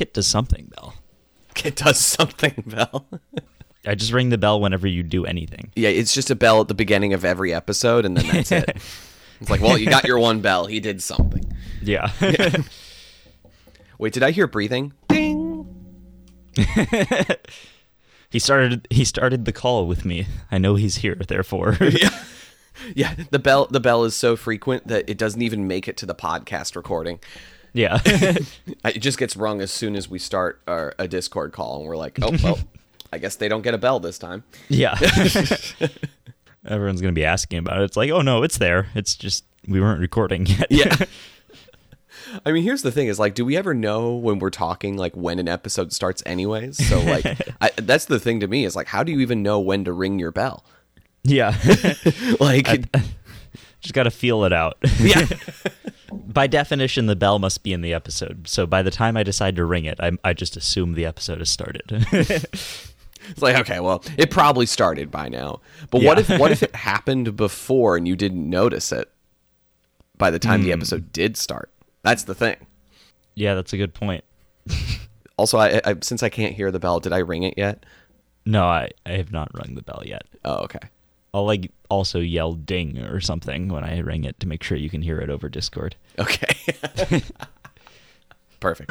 Kit does something, Bell. It does something, Bell. I just ring the bell whenever you do anything. yeah, it's just a bell at the beginning of every episode, and then that's it. It's like, well, you got your one bell. He did something. Yeah. Wait, did I hear breathing? Ding. he started he started the call with me. I know he's here, therefore. Yeah. Yeah, the bell the bell is so frequent that it doesn't even make it to the podcast recording. Yeah. It just gets rung as soon as we start our, a Discord call, and we're like, oh well, I guess they don't get a bell this time. yeah. Everyone's gonna be asking about it. It's like, oh no, it's there. It's just we weren't recording yet. Yeah. I mean, here's the thing: is like, do we ever know when we're talking like when an episode starts, anyways? So like, I, that's the thing to me is like, how do you even know when to ring your bell? yeah. Like, just gotta feel it out. yeah, by definition, the bell must be in the episode. So by the time I decide to ring it, I, I just assume the episode has started. it's like okay, well, it probably started by now. But what if what if it happened before and you didn't notice it by the time the hmm. episode did start? That's the thing. yeah, that's a good point. Also, I, I since I can't hear the bell, did I ring it yet? No, I, I have not rung the bell yet. Oh, okay. I'll like also yell ding or something when I ring it to make sure you can hear it over Discord. Okay. Perfect.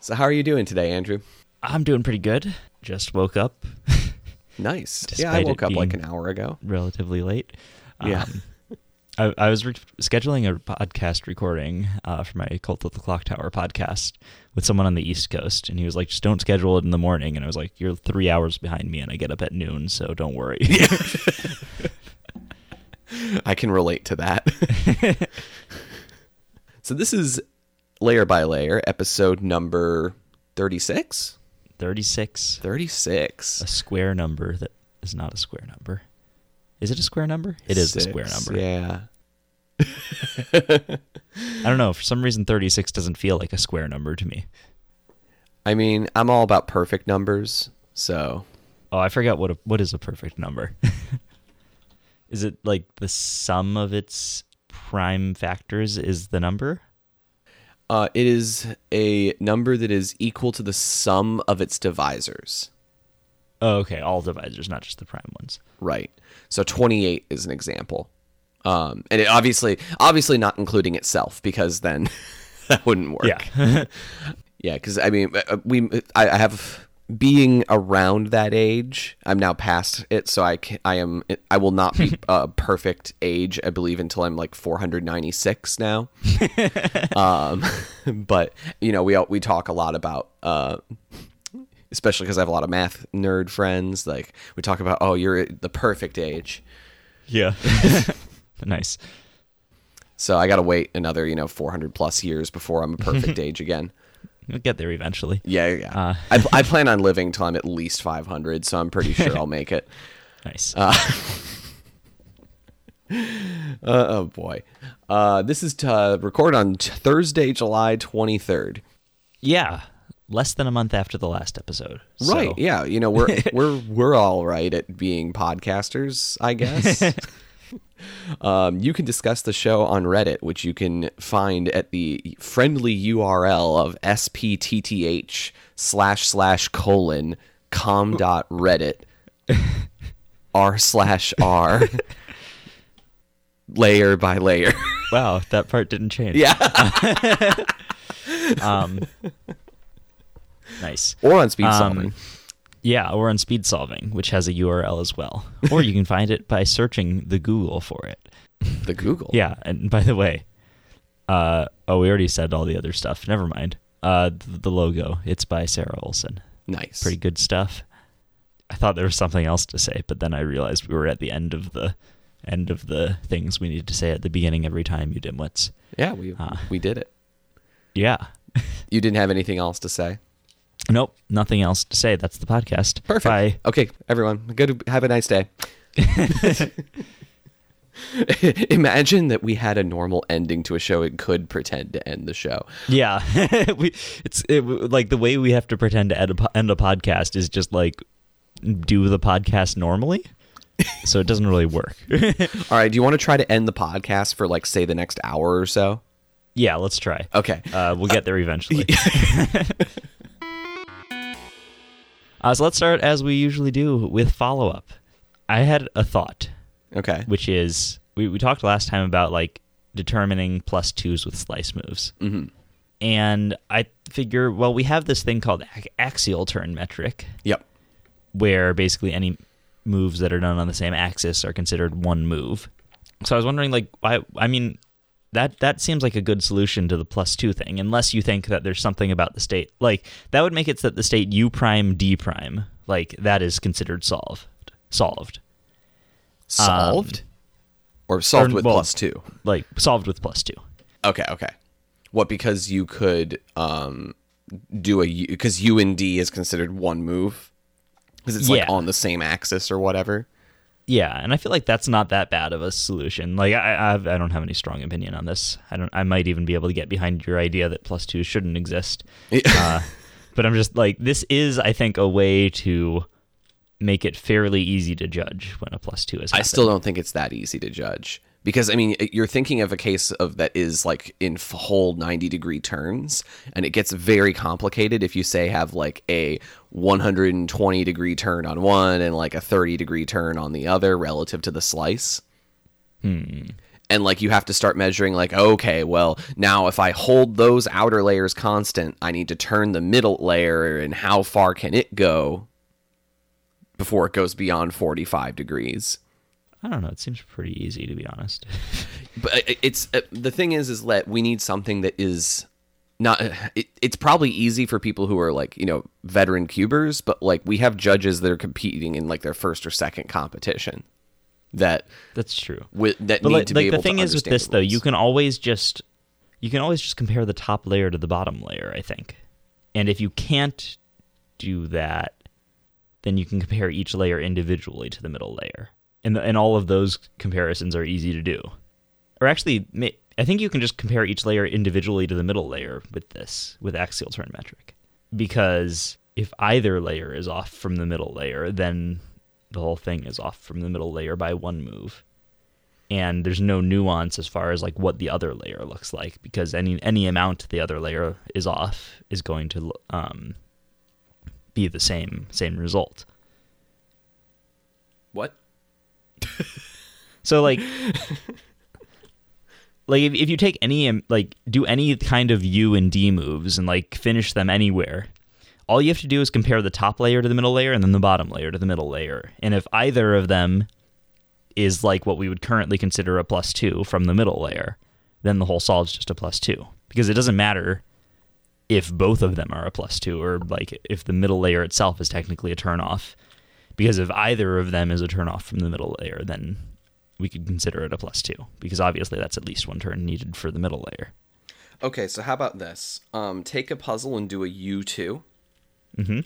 So, how are you doing today, Andrew? I'm doing pretty good. Just woke up Nice. yeah, I woke up like an hour ago. relatively late. Yeah. Um, I, I was re- scheduling a podcast recording uh, for my Cult of the Clock Tower podcast with someone on the East Coast, and he was like, "Just don't schedule it in the morning." And I was like, "You're three hours behind me, and I get up at noon, so don't worry." I can relate to that. so, this is Layer by Layer, episode number 36? Thirty-six, 36. a square number that is not a square number. Is it a square number? It is a square number. Yeah. I don't know. For some reason, thirty-six doesn't feel like a square number to me. I mean, I'm all about perfect numbers. So, Oh, I forgot what a, what is a perfect number. is it like the sum of its prime factors is the number? uh, it is a number that is equal to the sum of its divisors. Oh, okay, all divisors, not just the prime ones. Right. So 28 is an example. Um, and it obviously, obviously not including itself because then that wouldn't work. Yeah. Yeah. Cause I mean, uh, we, I, I have being around that age, I'm now past it. So I, can, I am, I will not be a perfect age, I believe until I'm like 496 now. um, but you know, we, we talk a lot about, uh, especially because I have a lot of math nerd friends. Like we talk about, oh, you're the perfect age. yeah. nice. So I got to wait another, you know, 400 plus years before I'm a perfect age again. We'll get there eventually. Yeah, yeah. Uh. I, I plan on living until I'm at least 500, so I'm pretty sure I'll make it. Nice. Uh, oh boy, uh, this is to, uh, recorded on t- Thursday, July 23rd. yeah. Less than a month after the last episode. So- Right? Yeah. You know, we're we're we're all right at being podcasters, I guess. Um, you can discuss the show on Reddit, which you can find at the friendly URL of sptth slash slash colon com dot reddit r slash r layer by layer. Wow, that part didn't change. yeah. Um, nice. or on speed Um, solving. Yeah, or on speed solving, which has a URL as well. Or you can find it by searching the Google for it. The Google. Yeah, and by the way, uh, oh, we already said all the other stuff. Never mind. Uh, the, the logo, it's by Sarah Olson. Nice. Pretty good stuff. I thought there was something else to say, but then I realized we were at the end of the end of the things we needed to say at the beginning every time. You dimwits. Yeah, we Ah. we did it. Yeah. You didn't have anything else to say. Nope. Nothing else to say. That's the podcast. Perfect. Bye. Okay, everyone, good. Have a nice day. Imagine that we had a normal ending to a show. It could pretend to end the show. Yeah, we it's it, like the way we have to pretend to end a, end a podcast is just like do the podcast normally, so it doesn't really work. All right. Do you want to try to end the podcast for like say the next hour or so? Yeah, let's try. Okay. Uh, we'll get there eventually. Uh, so let's start as we usually do with follow up. I had a thought, Okay. which is we, we talked last time about like determining plus twos with slice moves. hmm And I figure, well, we have this thing called axial turn metric, Yep. where basically any moves that are done on the same axis are considered one move. So I was wondering, like, why? I mean, that that seems like a good solution to the plus two thing, unless you think that there's something about the state, like that would make it so that the state u prime d prime, like that is considered solved. Solved, Solved? or solved or- with well- plus two? like solved with plus two. Okay, okay. What because you could um do a because U and D is considered one move because it's like on the same axis or whatever. Yeah, and I feel like that's not that bad of a solution. Like I, I've, I don't have any strong opinion on this. I don't. I might even be able to get behind your idea that plus two shouldn't exist. uh, but I'm just like this is, I think, a way to make it fairly easy to judge when a plus two is. I still don't think it's that easy to judge because I mean you're thinking of a case of that is like in whole 90 degree turns and it gets very complicated if you say have like a 120 degree turn on one and like a 30 degree turn on the other relative to the slice. Hmm. And like you have to start measuring like okay, well, now if I hold those outer layers constant, I need to turn the middle layer and how far can it go before it goes beyond 45 degrees? I don't know. It seems pretty easy to be honest. but it's uh, the thing is is that we need something that is not it, it's probably easy for people who are like you know veteran cubers but like we have judges that are competing in like their first or second competition that That's true. with that But need like, to like be able the thing to is with this though, you can always just you can always just compare the top layer to the bottom layer, I think. And if you can't do that, then you can compare each layer individually to the middle layer. And and all of those comparisons are easy to do. Or actually, I think you can just compare each layer individually to the middle layer with this with axial turn metric. Because if either layer is off from the middle layer, then the whole thing is off from the middle layer by one move and there's no nuance as far as like what the other layer looks like because any any amount the other layer is off is going to um, be the same same result. what So like like if, if you take any um, like do any kind of U and D moves and like finish them anywhere, all you have to do is compare the top layer to the middle layer and then the bottom layer to the middle layer. And if either of them is like what we would currently consider a plus 2 from the middle layer, then the whole solve's just a plus 2 because it doesn't matter if both of them are a plus 2 or like if the middle layer itself is technically a turn off because if either of them is a turn off from the middle layer then we could consider it a plus 2 because obviously that's at least one turn needed for the middle layer. okay so how about this um take a puzzle and do a u2 Mhm.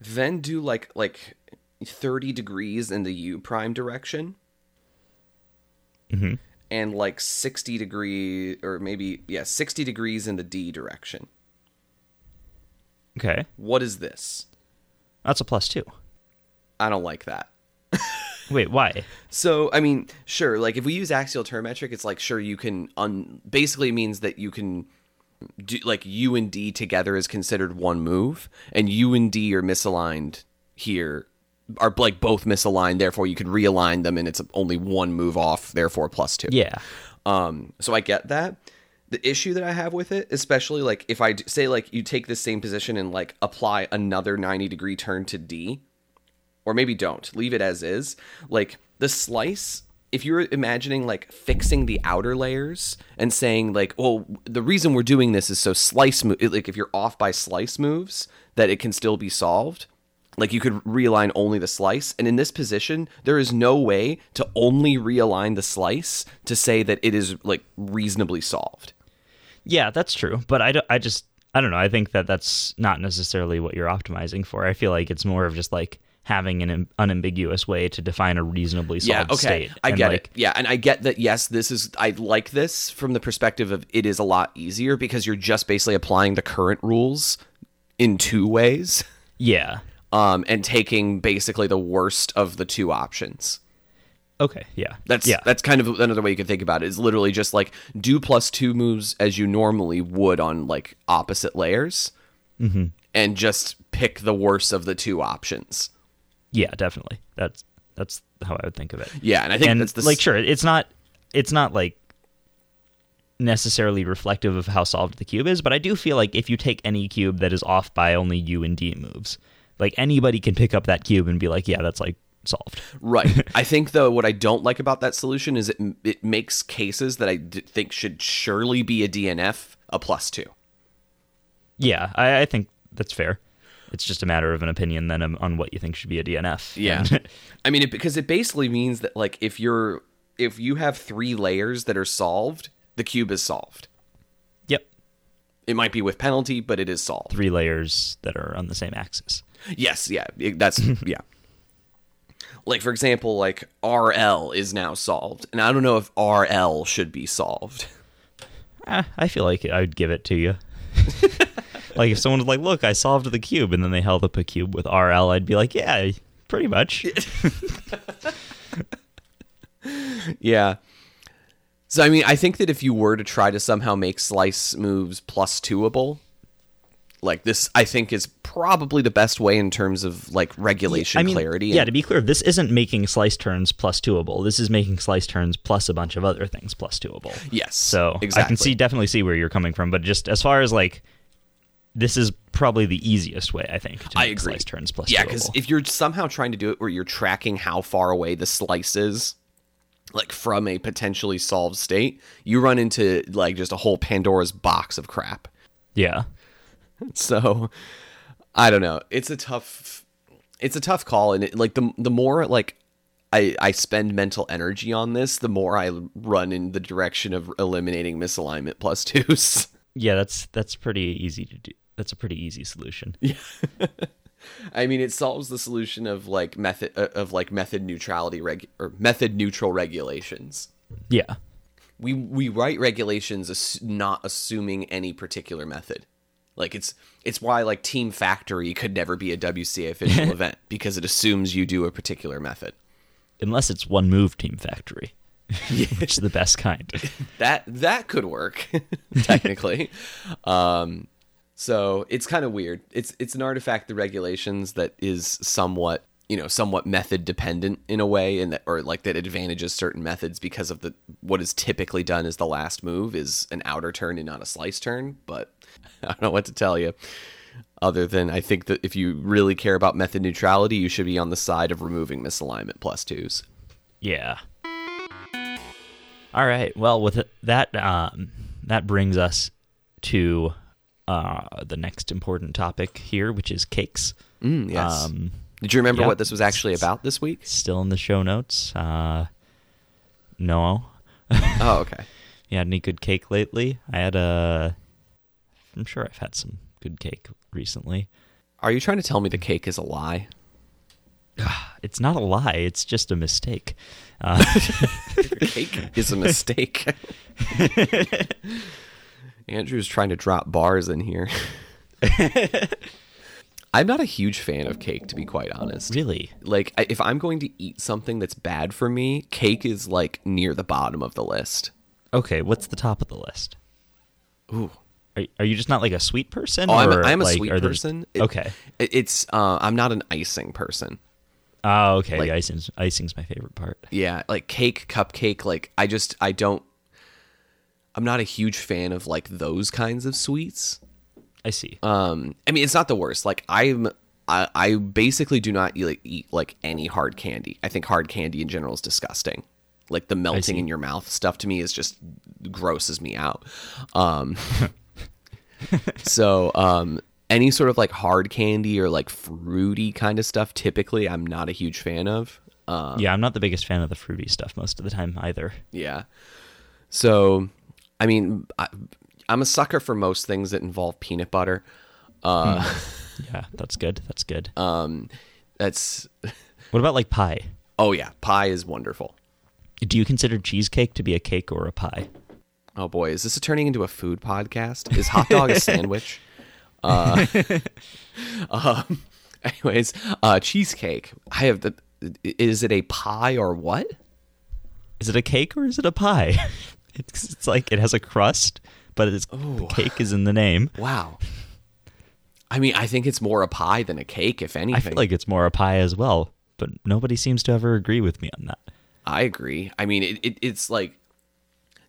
then do like like 30 degrees in the u prime direction Mhm. and like 60 degree or maybe yeah 60 degrees in the d direction Okay. what is this That's a plus 2. I don't like that Wait, why? So, I mean, sure, like if we use axial turn metric, it's like sure you can un basically means that you can do like U and D together is considered one move, and U and D are misaligned here are like both misaligned, therefore you can realign them and it's only one move off, therefore plus two. Yeah. Um, so I get that. The issue that I have with it, especially like if I d- say like you take this same position and like apply another 90 degree turn to D, or maybe don't, leave it as is. Like the slice, if you're imagining like fixing the outer layers and saying like, well, the reason we're doing this is so slice move, like if you're off by slice moves, that it can still be solved. Like you could realign only the slice, and in this position, there is no way to only realign the slice to say that it is like reasonably solved. Yeah, that's true. But I, don't, I just, I don't know. I think that that's not necessarily what you're optimizing for. I feel like it's more of just like having an unambiguous way to define a reasonably solid yeah, okay, state. I And, get like, it. Yeah, and I get that. Yes, this is. I like this from the perspective of it is a lot easier because you're just basically applying the current rules in two ways, Yeah. um, and taking basically the worst of the two options. Okay, yeah, That's yeah, that's kind of another way you could think about it. Is literally just like do plus two moves as you normally would on like opposite layers, Mm-hmm. and just pick the worst of the two options. Yeah, definitely. That's that's how I would think of it. Yeah, and I think and that's the like sure, it's not it's not like necessarily reflective of how solved the cube is, but I do feel like if you take any cube that is off by only U and D moves, like anybody can pick up that cube and be like, yeah, that's like solved. Right. I think though what I don't like about that solution is it it makes cases that I d- think should surely be a DNF a plus two. Yeah, I, I think that's fair. It's just a matter of an opinion then um, on what you think should be a DNF. Yeah. I mean, it, because it basically means that like if you're if you have three layers that are solved, the cube is solved. yep. It might be with penalty, but it is solved. Three layers that are on the same axis. Yes, yeah, it- that's yeah. Like for example, like RL is now solved, and I don't know if RL should be solved. Eh, I feel like I would give it to you. like if someone was like, "Look, I solved the cube," and then they held up a cube with RL, I'd be like, "Yeah, pretty much." Yeah. So I mean, I think that if you were to try to somehow make slice moves plus twoable, like this, I think is probably the best way in terms of like regulation I mean, clarity. yeah. and- To be clear, this isn't making slice turns plus twoable. This is making slice turns plus a bunch of other things plus twoable. yes. So exactly. I can see definitely see where you're coming from, but just as far as like, this is probably the easiest way I think to I agree. slice turns plus Yeah, because if you're somehow trying to do it where you're tracking how far away the slice is, like from a potentially solved state, you run into like just a whole Pandora's box of crap. yeah, So I don't know. It's a tough it's a tough call and it, like the the more like I I spend mental energy on this, the more I run in the direction of eliminating misalignment plus twos. yeah, that's that's pretty easy to do. That's a pretty easy solution. Yeah. I mean, it solves the solution of like method uh, of like method neutrality reg or method neutral regulations. Yeah, We we write regulations ass- not assuming any particular method. Like it's it's why like Team Factory could never be a WCA official event because it assumes you do a particular method. unless it's one move team factory, which is the best kind. That that could work technically. um, so it's kind of weird. It's it's an artifact the regulations that is somewhat you know somewhat method dependent in a way, and that or like that advantages certain methods because of the what is typically done as the last move is an outer turn and not a slice turn. But I don't know what to tell you. Other than I think that if you really care about method neutrality, you should be on the side of removing misalignment plus twos. Yeah. All right. Well, with that, um, that brings us to uh, the next important topic here, which is cakes. Mm, yes. Um, Did you remember yeah. what this was actually about this week? still in the show notes. Uh, no. Oh, okay. You had any good cake lately? I had a. I'm sure I've had some good cake recently. Are you trying to tell me the cake is a lie? It's not a lie. It's just a mistake. Uh, cake is a mistake. Andrew's trying to drop bars in here. I'm not a huge fan of cake, to be quite honest. really? Like, I- if I'm going to eat something that's bad for me, cake is like near the bottom of the list. Okay. What's the top of the list? Ooh. Are, are you just not like a sweet person? Oh, I'm, a, I'm a like, sweet there- person. It- okay. it- it's uh, I'm not an icing person. Oh, okay. Like- the icing's icing's my favorite part. Yeah, like cake, cupcake. Like I just I don't. I'm not a huge fan of like those kinds of sweets. I see. Um, I mean, it's not the worst. Like I'm, I, I basically do not eat like, eat like any hard candy. I think hard candy in general is disgusting. Like the melting in your mouth stuff to me is just grosses me out. Um, so um, any sort of like hard candy or like fruity kind of stuff, typically I'm not a huge fan of. Um, yeah, I'm not the biggest fan of the fruity stuff most of the time either. Yeah. So, I mean, I, I'm a sucker for most things that involve peanut butter. Uh, Yeah, that's good. That's good. um, that's what about like pie? oh yeah, pie is wonderful. Do you consider cheesecake to be a cake or a pie? Oh boy, is this turning into a food podcast? Is hot dog a sandwich? Uh, um, anyways, uh, cheesecake. I have the. Is it a pie or what? Is it a cake or is it a pie? It's, it's like it has a crust, but it's, the cake is in the name. Wow. I mean, I think it's more a pie than a cake, if anything. I feel like it's more a pie as well, but nobody seems to ever agree with me on that. I agree. I mean, it, it, it's like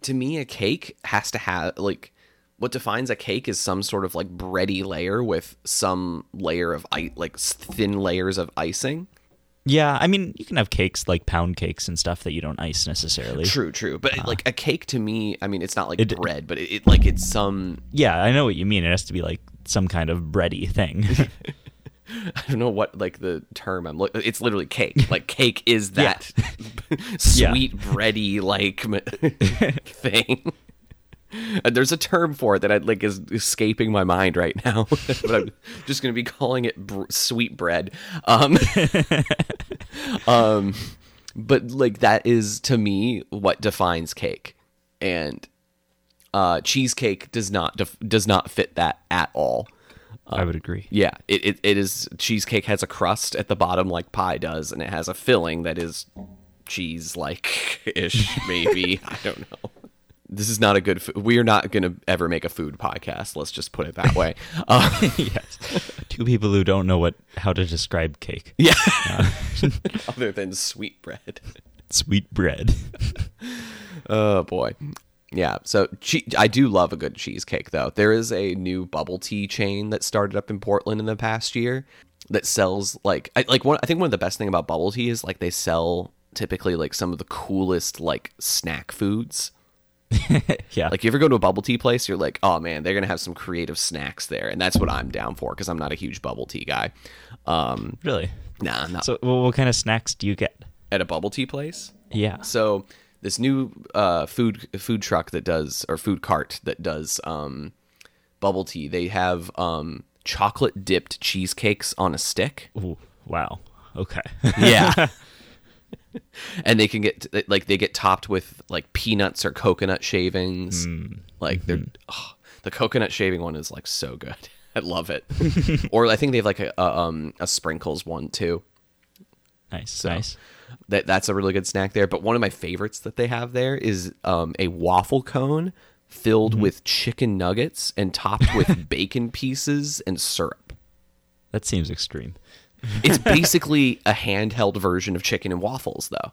to me, a cake has to have like what defines a cake is some sort of like bready layer with some layer of ice, like thin layers of icing. Yeah, I mean, you can have cakes like pound cakes and stuff that you don't ice necessarily. True, true. But uh. like a cake to me, I mean, it's not like it, bread, but it, it like it's some. Yeah, I know what you mean. It has to be like some kind of bready thing. I don't know what like the term I'm looking. It's literally cake. Like cake is that sweet bready like thing. And there's a term for it that I like is escaping my mind right now, but I'm just going to be calling it br- sweet bread. Um, um, but like that is to me what defines cake, and uh, cheesecake does not def- does not fit that at all. I would agree. Yeah, it, it, it is cheesecake has a crust at the bottom like pie does, and it has a filling that is cheese like ish, maybe. I don't know this is not a good. Fo- we are not going to ever make a food podcast. Let's just put it that way. Uh, yes, two people who don't know what how to describe cake. Yeah, uh, other than sweet bread. Sweet bread. oh boy. Yeah, so che- I do love a good cheesecake though. There is a new bubble tea chain that started up in Portland in the past year that sells like I, like one. I think one of the best thing about bubble tea is like they sell typically like some of the coolest like snack foods yeah. Like you ever go to a bubble tea place, you're like, oh man, they're gonna have some creative snacks there, and that's what I'm down for because I'm not a huge bubble tea guy. Um, really? Nah, not So, well, what kind of snacks do you get at a bubble tea place. Yeah. So this new uh, food food truck that does or food cart that does um, bubble tea, they have um, chocolate dipped cheesecakes on a stick. Ooh, wow. Okay. Yeah. and they can get like they get topped with like peanuts or coconut shavings. Mm. Like they're oh, the coconut shaving one is like so good. I love it. or I think they have like a, a um a sprinkles one too. Nice, so nice. That that's a really good snack there. But one of my favorites that they have there is um a waffle cone filled mm-hmm. with chicken nuggets and topped with bacon pieces and syrup. That seems extreme it's basically a handheld version of chicken and waffles, though.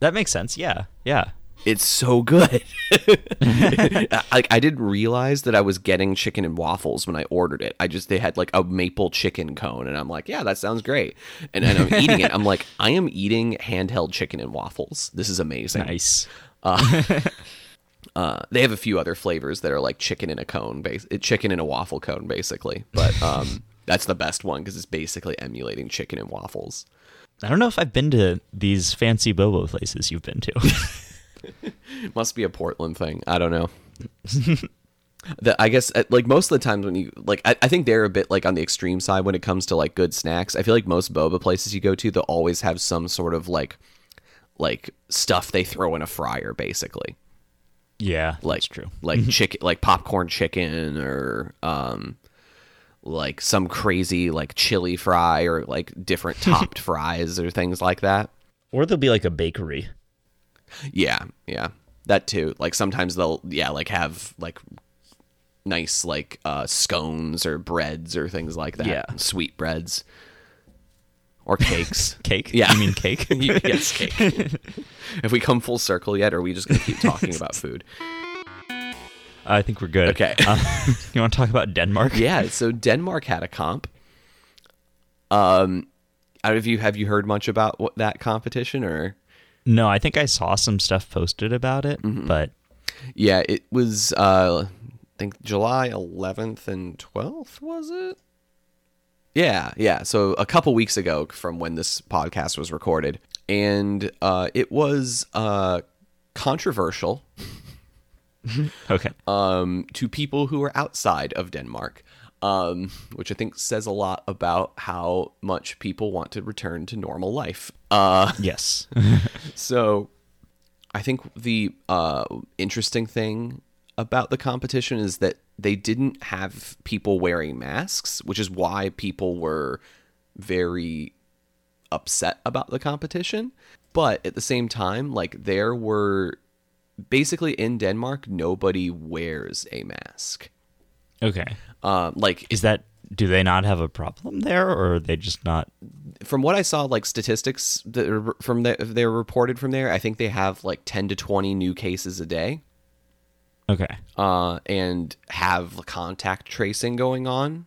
That makes sense. Yeah, yeah. It's so good. like I didn't realize that I was getting chicken and waffles when I ordered it. I just they had like a maple chicken cone, and I'm like, yeah, that sounds great. And, and I'm eating it. I'm like, I am eating handheld chicken and waffles. This is amazing. Nice. Uh, uh, they have a few other flavors that are like chicken in a cone, base chicken in a waffle cone, basically. But um, that's the best one because it's basically emulating chicken and waffles. I don't know if I've been to these fancy boba places you've been to. Must be a Portland thing. I don't know. the, I guess uh, like most of the times when you like, I, I, think they're a bit like on the extreme side when it comes to like good snacks. I feel like most boba places you go to, they'll always have some sort of like like stuff they throw in a fryer, basically. Yeah, like that's true. Like chicken, like popcorn chicken, or um, like some crazy like chili fry or like different topped fries or things like that. Or there'll be like a bakery. Yeah, yeah. That too. Like sometimes they'll yeah, like have like nice like uh scones or breads or things like that. Yeah. Sweet breads. Or cakes. cake? Yeah. You mean cake? yes, cake. Have we come full circle yet or are we just gonna keep talking about food? I think we're good. Okay. Uh, you want to talk about Denmark? Yeah. So Denmark had a comp. Um, have you have you heard much about what, that competition or? No, I think I saw some stuff posted about it, mm-hmm. but yeah, it was. Uh, I think July 11th and 12th was it? Yeah, yeah. So a couple weeks ago from when this podcast was recorded, and uh, it was uh, controversial okay. Um, to people who are outside of Denmark, um, which I think says a lot about how much people want to return to normal life. Uh, yes. so, I think the uh, interesting thing about the competition is that they didn't have people wearing masks, which is why people were very upset about the competition. but at the same time, like there were basically in Denmark, nobody wears a mask. Okay. Um, like Is that do they not have a problem there, or are they just not? from what I saw, like statistics that are from the, they're reported from there, I think they have like ten to twenty new cases a day, Okay. uh, and have contact tracing going on.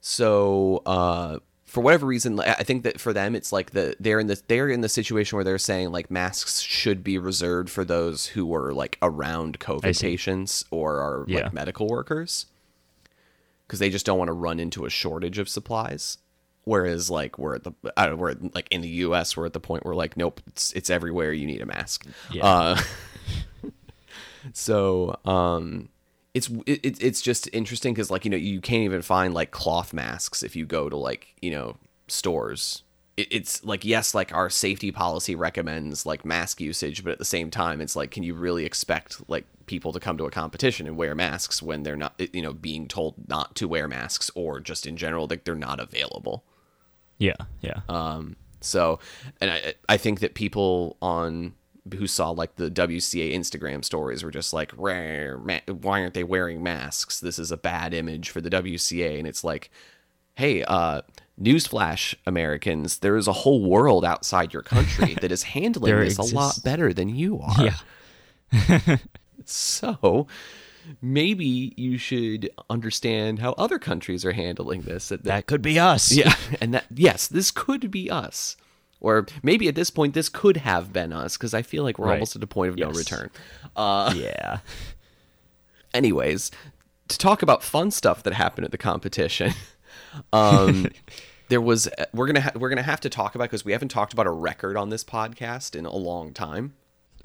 So, uh, for whatever reason, I think that for them, it's like the they're in the they're in the situation where they're saying like masks should be reserved for those who are like around COVID patients or are Yeah. like medical workers, because they just don't want to run into a shortage of supplies. Whereas, like we're at the uh, we're like in the U.S., we're at the point where like nope, it's it's everywhere. You need a mask. Yeah. Uh, so um, it's it, it's just interesting because like you know you can't even find like cloth masks if you go to like you know stores. It, it's like yes, like our safety policy recommends like mask usage, but at the same time, it's like can you really expect like people to come to a competition and wear masks when they're not you know being told not to wear masks or just in general like they're not available. Yeah. Yeah. Um, so, and I I think that people on who saw like the WCA Instagram stories were just like, "Rare, ma- why aren't they wearing masks? This is a bad image for the WCA. And it's like, hey, uh, newsflash, Americans, there is a whole world outside your country that is handling this a lot better than you are. yeah. So maybe you should understand how other countries are handling this. That, That could be us. yeah, and that yes, this could be us, or maybe at this point this could have been us because I feel like we're Right. almost at a point of no return. Uh, Yeah. anyways, to talk about fun stuff that happened at the competition, um, there was we're gonna ha- we're gonna have to talk about because we haven't talked about a record on this podcast in a long time.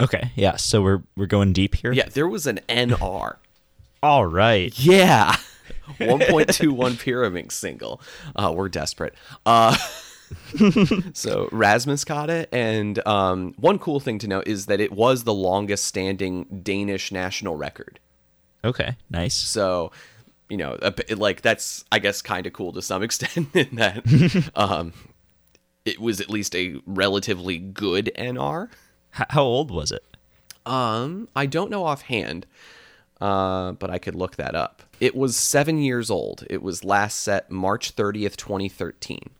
Okay. Yeah. So we're we're going deep here. Yeah, there was an NR. All right. Yeah. 1.21 Pyraminx single. Uh, we're desperate. Uh, so Rasmus got it, and um, one cool thing to note is that it was the longest standing Danish national record. Okay. Nice. So, you know, a like that's I guess kind of cool to some extent in that um, it was at least a relatively good NR. H- how old was it? Um, I don't know offhand, uh, but I could look that up. It was seven years old. It was last set March 30th, 2013.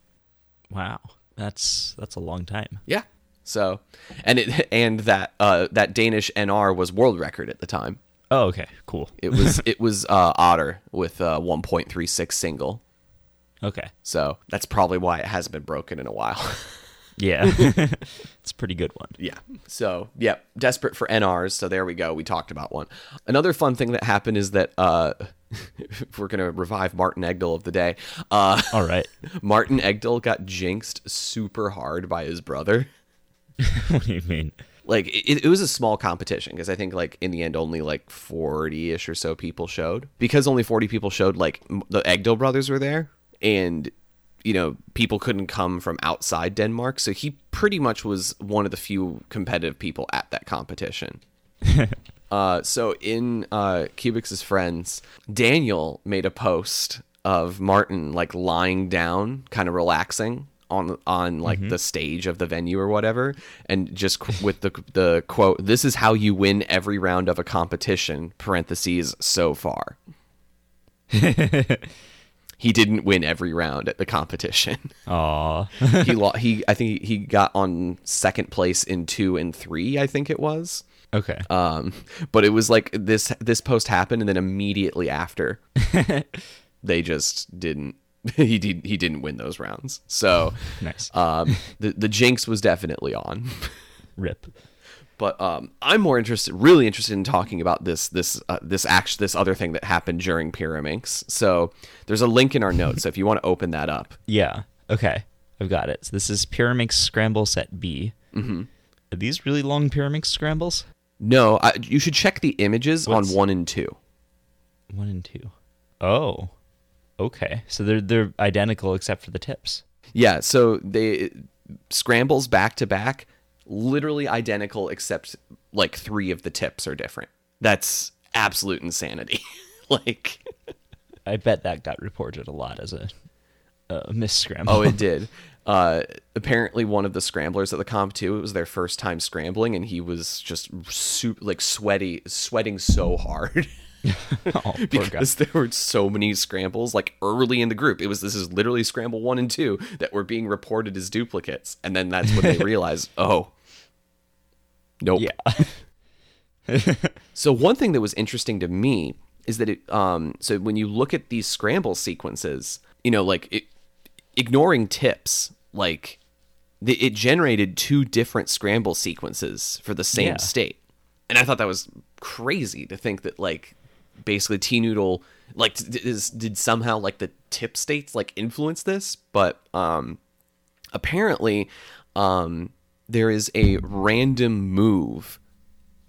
Wow. That's that's a long time. Yeah. So, and it and that uh, that Danish NR was world record at the time. Oh, okay. Cool. It was it was uh, Otter with uh, 1.36 single. Okay. So that's probably why it hasn't been broken in a while. Yeah. it's a pretty good one. Yeah. So, yeah, desperate for NRs. So there we go. We talked about one. Another fun thing that happened is that uh, if we're gonna revive Martin Egdal of the day. Uh, All right. Martin Egdal got jinxed super hard by his brother. what do you mean? Like it, it was a small competition because I think like in the end only like forty ish or so people showed. Because only forty people showed, like the Egdal brothers were there, and you know people couldn't come from outside Denmark, so he pretty much was one of the few competitive people at that competition. Uh, so in uh, Cubix's friends, Daniel made a post of Martin like lying down, kind of relaxing on on like the stage of the venue or whatever, and just qu- with the the quote, "This is how you win every round of a competition." Parentheses so far. he didn't win every round at the competition. Aw. he lo- he I think he got on second place in 2 and 3, I think it was. Okay. Um, but it was like this this post happened, and then immediately after, they just didn't. He did. He didn't win those rounds. So, nice. um, the the jinx was definitely on. Rip. But um, I'm more interested, really interested in talking about this this uh, this act this other thing that happened during Pyraminx. So there's a link in our notes. So if you want to open that up, Yeah. Okay. I've got it. So this is Pyraminx Scramble Set B. Mm-hmm. Are these really long Pyraminx scrambles? No, I, you should check the images What's- on one and two. One and two. Oh. Okay. So they're they're identical except for the tips. Yeah, so they scrambles back to back, literally identical except like three of the tips are different. That's absolute insanity. like I bet that got reported a lot as a uh, miss scramble. Oh, it did. Uh, apparently, one of the scramblers at the comp too. It was their first time scrambling, and he was just su- like sweaty, sweating so hard. oh, because there were so many scrambles like early in the group. It was this is literally scramble one and two that were being reported as duplicates, and then that's when they realized, oh, nope. Yeah. So one thing that was interesting to me is that it, um, so when you look at these scramble sequences, you know, like it, ignoring tips, like the, it generated two different scramble sequences for the same Yeah. state, and I thought that was crazy to think that like basically TNoodle like is, did somehow like the tip states like influence this, but um, apparently um, there is a random move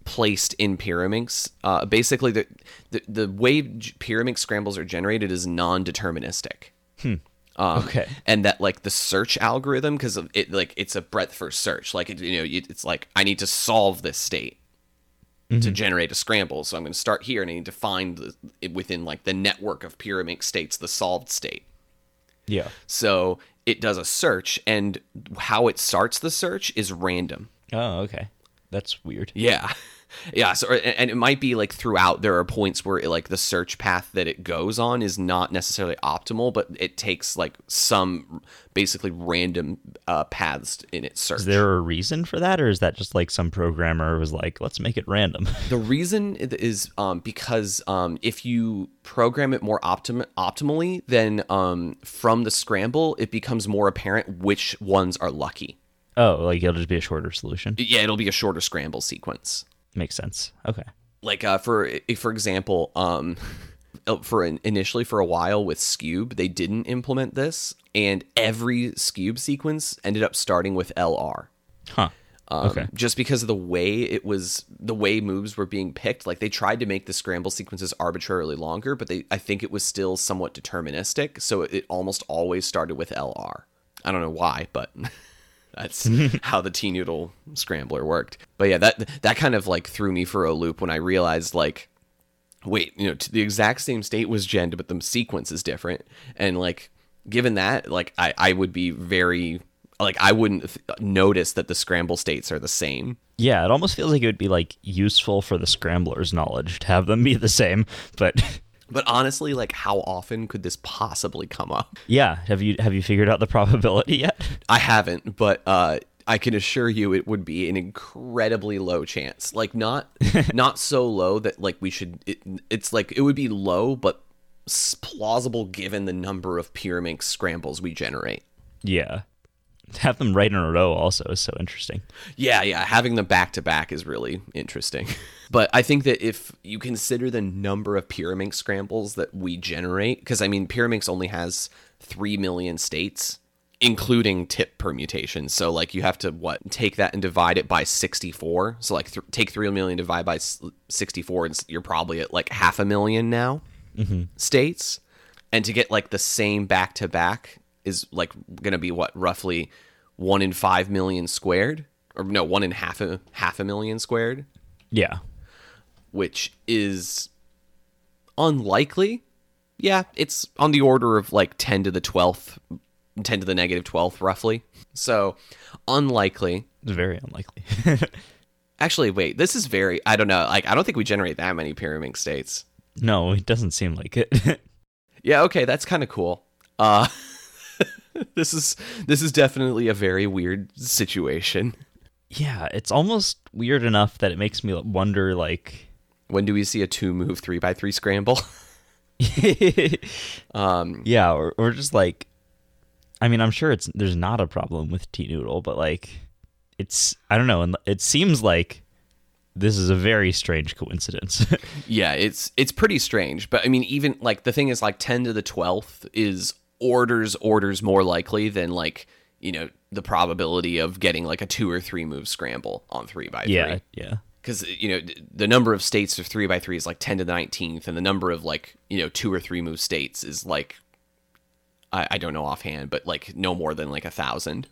placed in Pyraminx. Uh, basically, the, the the way Pyraminx scrambles are generated is non-deterministic. Um, Okay. and that like the search algorithm because it like it's a breadth first search. Like it, you know, you- it's like I need to solve this state to generate a scramble. So I'm going to start here and I need to find the, within like the network of Pyraminx states the solved state. Yeah. So it does a search, and how it starts the search is random. Oh, okay. That's weird. Yeah. Yeah, so and it might be like throughout there are points where like the search path that it goes on is not necessarily optimal, but it takes like some basically random uh, paths in its search. Is there a reason for that, or is that just like some programmer was like, let's make it random? The reason is um, because um, if you program it more optim- optimally, then um, from the scramble, it becomes more apparent which ones are lucky. oh, like it'll just be a shorter solution. Yeah, it'll be a shorter scramble sequence. Makes sense. Okay. like uh, for for example um for in, initially for a while with Scube they didn't implement this and every Scube sequence ended up starting with LR Huh. um, Okay. just because of the way it was the way moves were being picked like they tried to make the scramble sequences arbitrarily longer but they I think it was still somewhat deterministic so it almost always started with LR I don't know why but that's how the TNoodle scrambler worked but yeah that that kind of like threw me for a loop when I realized like wait you know the exact same state was genned but the sequence is different and like given that like I I would be very like I wouldn't th- notice that the scramble states are the same. Yeah, it almost feels like it would be like useful for the scramblers' knowledge to have them be the same. But But honestly, like how often could this possibly come up? yeah, have you have you figured out the probability yet? I haven't, but uh I can assure you it would be an incredibly low chance. Like not not so low that like we should it, it's like it would be low but plausible given the number of Pyraminx scrambles we generate. Yeah. Have them right in a row also is so interesting. Yeah, yeah, having them back to back is really interesting. But I think that if you consider the number of Pyraminx scrambles that we generate, because I mean, Pyraminx only has 3 million states, including tip permutations. So, like, you have to, what, take that and divide it by 64. So, like, th- take 3 million, divide by 64, and you're probably at like half a million now mm-hmm. states. And to get like the same back to back is like going to be what, roughly 1 in 5 million squared? Or no, 1 in half a, half a million squared Yeah. which is unlikely. Yeah, it's on the order of like 10 to the 12th, 10 to the negative 12th, roughly. So, unlikely. It's very unlikely. Actually, wait, this is very, I don't know, like, I don't think we generate that many Pyraminx states. no, it doesn't seem like it. Yeah, okay, that's kind of cool. Uh, this is this is definitely a very weird situation. yeah, it's almost weird enough that it makes me wonder like When do we see a two move three by three scramble? um, yeah, or or just like I mean, I'm sure it's there's not a problem with TNoodle, but like it's I don't know, and it seems like this is a very strange coincidence. Yeah, it's it's pretty strange, but I mean, even like the thing is, like ten to the twelfth is orders orders more likely than like you know the probability of getting like a two or three move scramble on three by three. yeah. yeah. Because you know the number of states of three by three is like ten to the nineteenth, and the number of like you know two or three move states is like I, I don't know offhand, but like no more than like a 1000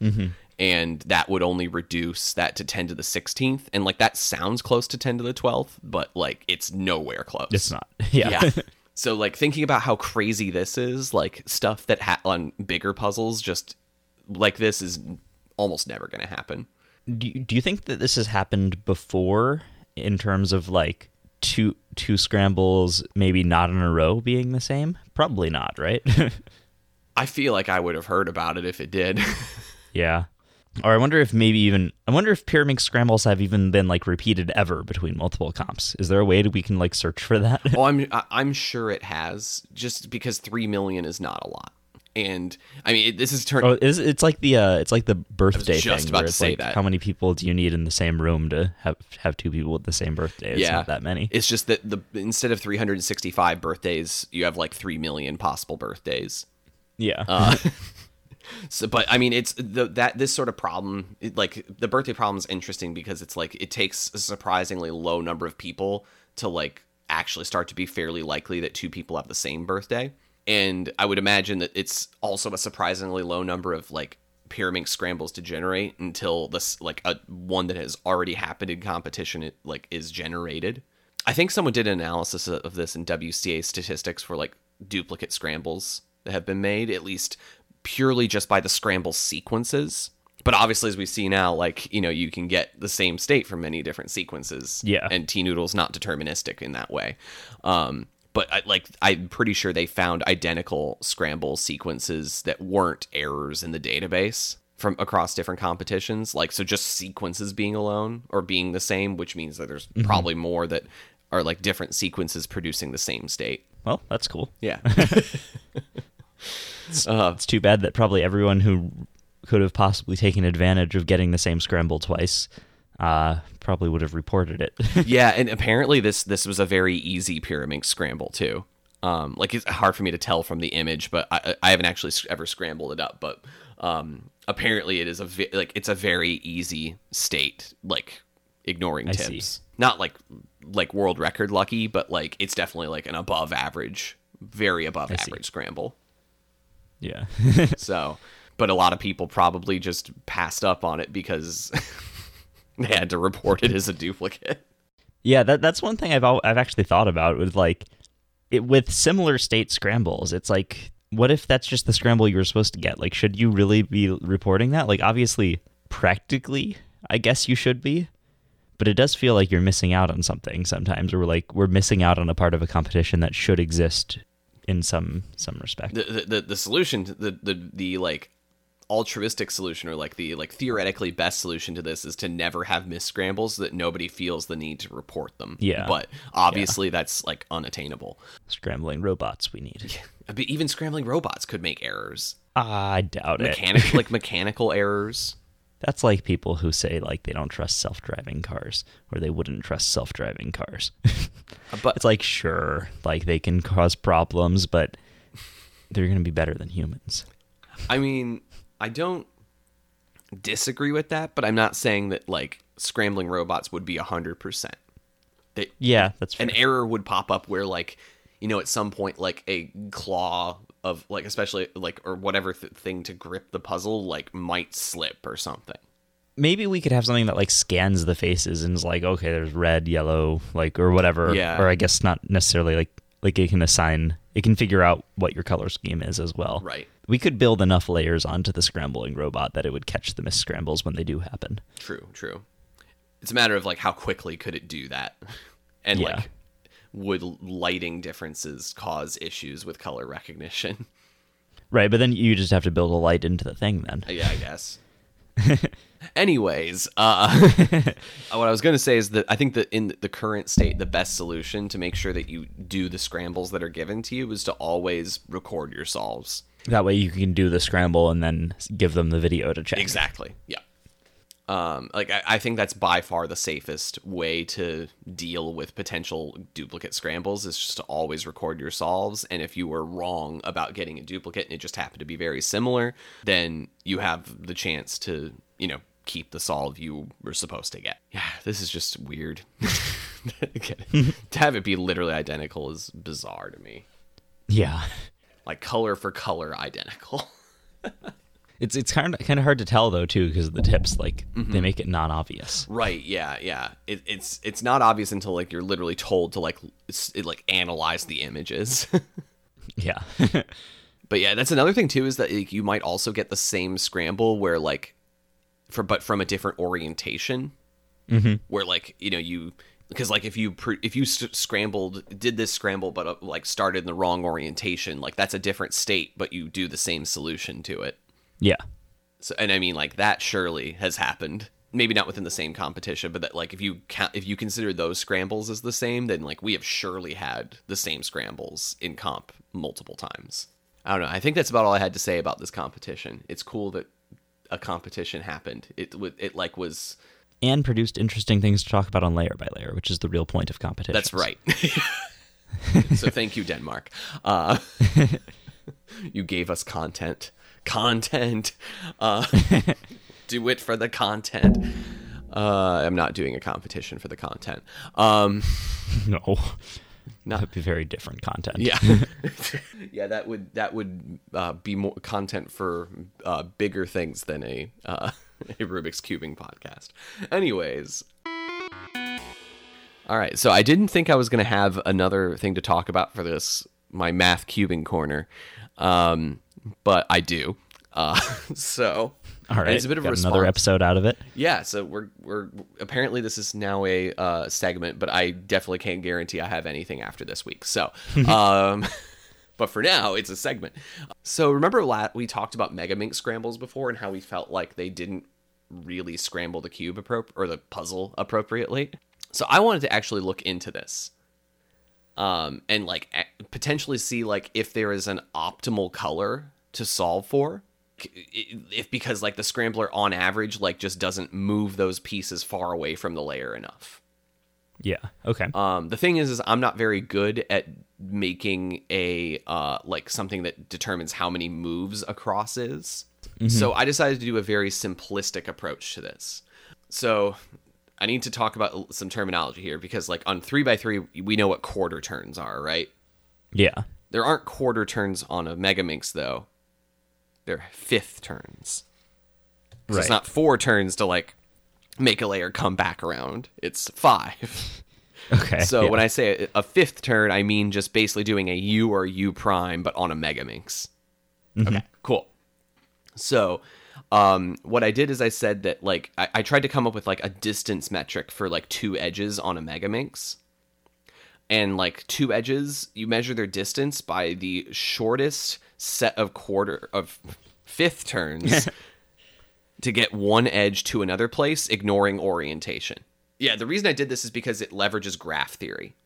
mm-hmm. and that would only reduce that to 10 to the 16th and like that sounds close to 10 to the 12th but like it's nowhere close It's not. Yeah. yeah So like thinking about how crazy this is, like stuff that ha- on bigger puzzles just like this is almost never going to happen. Do you, do you think that this has happened before in terms of like two two scrambles maybe not in a row being the same? Probably not, right? I feel like I would have heard about it if it did. yeah. Or I wonder if maybe even I wonder if Pyraminx scrambles have even been like repeated ever between multiple comps. Is there a way that we can like search for that? oh, I'm I'm sure it has, just because three million is not a lot. And I mean, it, this is turn. oh, is it's like the uh, it's like the birthday just thing about to say like that. how many people do you need in the same room to have have two people with the same birthday? It's yeah, not that many. It's just that the instead of 365 birthdays, you have like three million possible birthdays. yeah. Uh, So, but I mean, it's the that this sort of problem, it, like the birthday problem, is interesting because it's like it takes a surprisingly low number of people to like actually start to be fairly likely that two people have the same birthday, and I would imagine that it's also a surprisingly low number of like Pyraminx scrambles to generate until this like a one that has already happened in competition it like is generated. I think someone did an analysis of this in WCA statistics for like duplicate scrambles that have been made, at least purely just by the scramble sequences. But obviously, as we see now, like, you know, you can get the same state from many different sequences. Yeah. And TNoodle's not deterministic in that way. Um, but I, like, I'm pretty sure they found identical scramble sequences that weren't errors in the database from across different competitions. Like, so just sequences being alone or being the same, which means that there's probably more that are like different sequences producing the same state. well, that's cool. Yeah. It's too bad that probably everyone who could have possibly taken advantage of getting the same scramble twice uh, probably would have reported it. yeah, and apparently this this was a very easy Pyraminx scramble too. Um, like it's hard for me to tell from the image, but I, I haven't actually ever scrambled it up. But um, apparently it is a ve- like it's a very easy state, like ignoring I tips. see. Not like like world record lucky, but like it's definitely like an above average, very above I see. average scramble. Yeah. So, but a lot of people probably just passed up on it because they had to report it as a duplicate. Yeah, that that's one thing I've I've actually thought about with like it with similar state scrambles. It's like what if that's just the scramble you were supposed to get? Like should you really be reporting that? Like obviously practically, I guess you should be. But it does feel like you're missing out on something sometimes or like we're missing out on a part of a competition that should exist in some some respect. the the, the, the solution to the, the the like altruistic solution or like the like theoretically best solution to this is to never have miss scrambles so that nobody feels the need to report them Yeah. but obviously that's like unattainable Scrambling robots we need. but even scrambling robots could make errors I doubt it. like mechanical errors That's like people who say like they don't trust self-driving cars or they wouldn't trust self-driving cars. Uh, but it's like sure, like they can cause problems, but they're going to be better than humans. I mean, I don't disagree with that, but I'm not saying that like scrambling robots would be 100%. They, Yeah, that's fair. an error would pop up where like you know at some point like a claw of like especially like or whatever th- thing to grip the puzzle like might slip or something Maybe we could have something that like scans the faces and is like, okay, there's red, yellow, like or whatever. Yeah. Or I guess not necessarily like like it can assign it can figure out what your color scheme is as well. right We could build enough layers onto the scrambling robot that it would catch the miss scrambles when they do happen. true true it's a matter of like how quickly could it do that and Yeah. like would lighting differences cause issues with color recognition Right, but then you just have to build a light into the thing then. yeah i guess anyways uh what i was going to say is that i think that in the current state the best solution to make sure that you do the scrambles that are given to you is to always record your solves That way you can do the scramble and then give them the video to check. exactly yeah um like I, I think that's by far the safest way to deal with potential duplicate scrambles is just to always record your solves. And if you were wrong about getting a duplicate and it just happened to be very similar then you have the chance to you know keep the solve you were supposed to get. Yeah this is just weird. To have it be literally identical is bizarre to me. Yeah. like color for color identical It's it's kind of kind of hard to tell though too because the tips. Like they make it non obvious. Right. Yeah. Yeah. It, it's it's not obvious until like you're literally told to like it, like analyze the images. Yeah. but yeah, that's another thing too is that like, you might also get the same scramble where like for but from a different orientation. Mm-hmm. Where like you know you because like if you pre- if you s- scrambled did this scramble but uh, like started in the wrong orientation like that's a different state but you do the same solution to it. Yeah. So, and I mean, like that surely has happened. Maybe not within the same competition, but that like if you count, if you consider those scrambles as the same, then like we have surely had the same scrambles in comp multiple times. I don't know. I think that's about all I had to say about this competition. It's cool that a competition happened. It it like was. And produced interesting things to talk about on layer by layer, which is the real point of competition. That's right. so thank you, Denmark. Uh, you gave us content. Content. Uh, do it for the content. Uh, I'm not doing a competition for the content. Um, No. Not- That'd be very different content. yeah, yeah. That would that would uh, be more content for uh, bigger things than a uh, a Rubik's cubing podcast. Anyways. All right, so I didn't think I was going to have another thing to talk about for this my math cubing corner, um, but I do. Uh, so All right. it's a bit of a another episode out of it. Yeah, so we're we're apparently this is now a uh, segment, but I definitely can't guarantee I have anything after this week. So, um, but for now, it's a segment. So remember, la- we talked about Megaminx scrambles before and how we felt like they didn't really scramble the cube appro- or the puzzle appropriately. So I wanted to actually look into this, um, and like potentially see like if there is an optimal color to solve for if because like the scrambler on average like just doesn't move those pieces far away from the layer enough. Yeah. Okay. Um, the thing is, is I'm not very good at making a uh, like something that determines how many moves a cross is. So I decided to do a very simplistic approach to this. So I need to talk about some terminology here because like on three by three, we know what quarter turns are, right? yeah. There aren't quarter turns on a Megaminx though. They're fifth turns. So Right. It's not four turns to like make a layer come back around. It's five. Okay. So yeah. when I say a fifth turn, I mean just basically doing a U or U prime, but on a Megaminx. Okay, cool. So um, what I did is I said that like I, I tried to come up with like a distance metric for like two edges on a Megaminx. And like two edges, you measure their distance by the shortest set of quarter of fifth turns to get one edge to another place, ignoring orientation. Yeah, the reason I did this is because it leverages graph theory.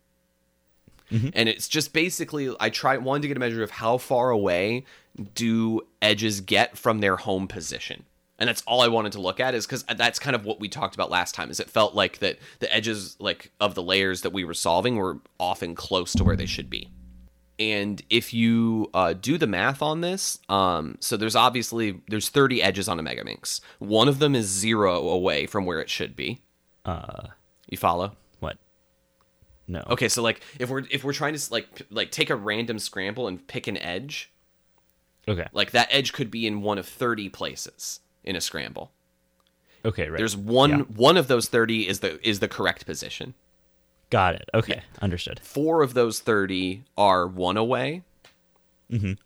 Mm-hmm. And it's just basically I try wanted to get a measure of how far away do edges get from their home position. And that's all I wanted to look at is cuz that's kind of what we talked about last time is it felt like that the edges like of the layers that we were solving were often close to where they should be. And if you uh, do the math on this, um, so there's obviously there's 30 edges on a Megaminx. One of them is zero away from where it should be. uh, You follow? what? No. Okay, so like if we're if we're trying to like like take a random scramble and pick an edge, Okay. like that edge could be in one of 30 places in a scramble. Okay. Right. There's one Yeah. one of those 30 is the is the correct position. Got it. Okay. Understood. Four of those 30 are one away.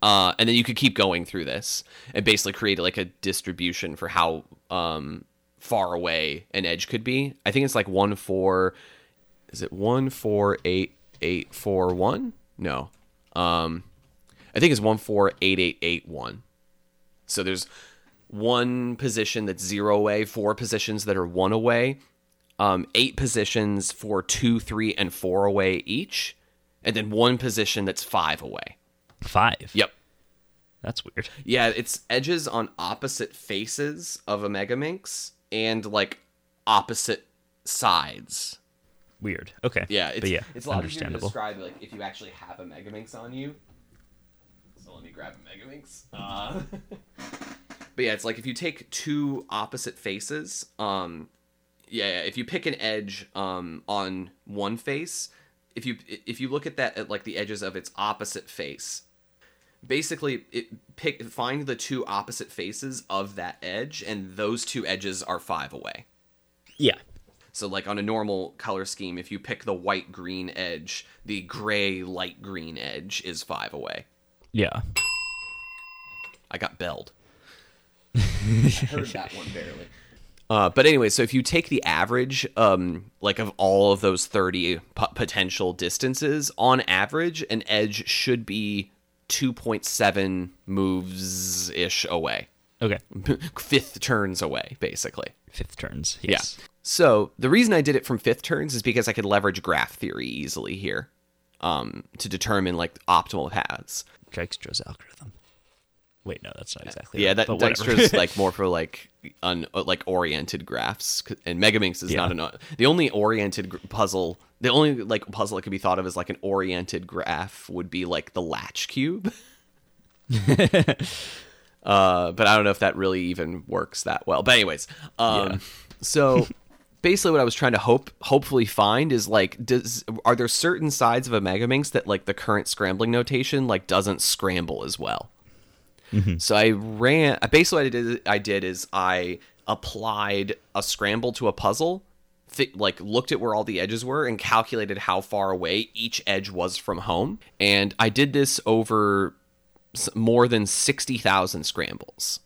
Uh, and then you could keep going through this and basically create like a distribution for how um, far away an edge could be. I think it's like one four. Is it one four eight eight four one? No, um, I think it's one four eight eight eight one. So there's one position that's zero away, four positions that are one away, um, eight positions for two, three, and four away each, and then one position that's five away. Five. Yep. That's weird. Yeah, it's edges on opposite faces of a Megaminx and like opposite sides. Weird. Okay. Yeah, it's, but yeah, it's a lot easier to understandable. describe like if you actually have a Megaminx on you. So let me grab a Megaminx. Uh, but yeah, it's like if you take two opposite faces, um, yeah, yeah, if you pick an edge um on one face, if you if you look at that at like the edges of its opposite face, basically it pick find the two opposite faces of that edge and those two edges are 5 away. Yeah. So like on a normal color scheme if you pick the white green edge, the gray light green edge is 5 away. Yeah. I got belled. I heard that one barely. Uh, but anyway, so if you take the average, um, like of all of those thirty p- potential distances, on average, an edge should be two point seven moves ish away, Okay. fifth turns away, basically. Fifth turns. Yes. So the reason I did it from fifth turns is because I could leverage graph theory easily here, um, to determine like optimal paths. Dijkstra's algorithm. Wait, no, that's not exactly. Yeah, right, that. Dijkstra's like more for like un like oriented graphs, and Megaminx is Yeah. not an the only oriented gr- puzzle. The only like puzzle that could be thought of as like an oriented graph would be like the latch cube. uh, but I don't know if that really even works that well. But anyways, um, Yeah. so basically what I was trying to hope hopefully find is like does are there certain sides of a Megaminx that like the current scrambling notation like doesn't scramble as well? Mm-hmm. So I ran. Basically, what I did, I did is I applied a scramble to a puzzle, like looked at where all the edges were, and calculated how far away each edge was from home. And I did this over more than sixty thousand scrambles.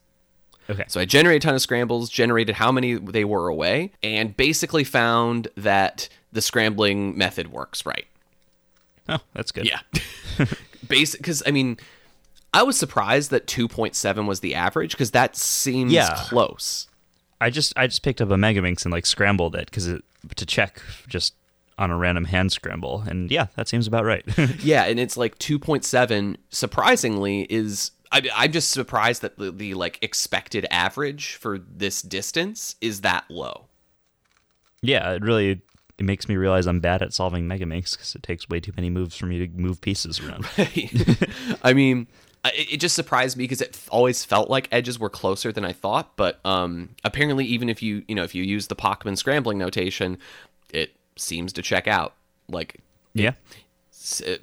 okay. So I generated a ton of scrambles, generated how many they were away, and basically found that the scrambling method works right. oh, that's good. Yeah. Basic, because I mean, I was surprised that 2.7 was the average because that seems Yeah. close. I just I just picked up a Megaminx and like scrambled it because it to check just on a random hand scramble, and yeah, that seems about right. Yeah, and it's like 2.7. Surprisingly, is I, I'm just surprised that the, the like expected average for this distance is that low. yeah, it really it makes me realize I'm bad at solving Megaminx because it takes way too many moves for me to move pieces around. I mean, it it just surprised me because it always felt like edges were closer than I thought. But um, apparently, even if you you know if you use the Pochmann scrambling notation, it seems to check out. Like yeah, uh,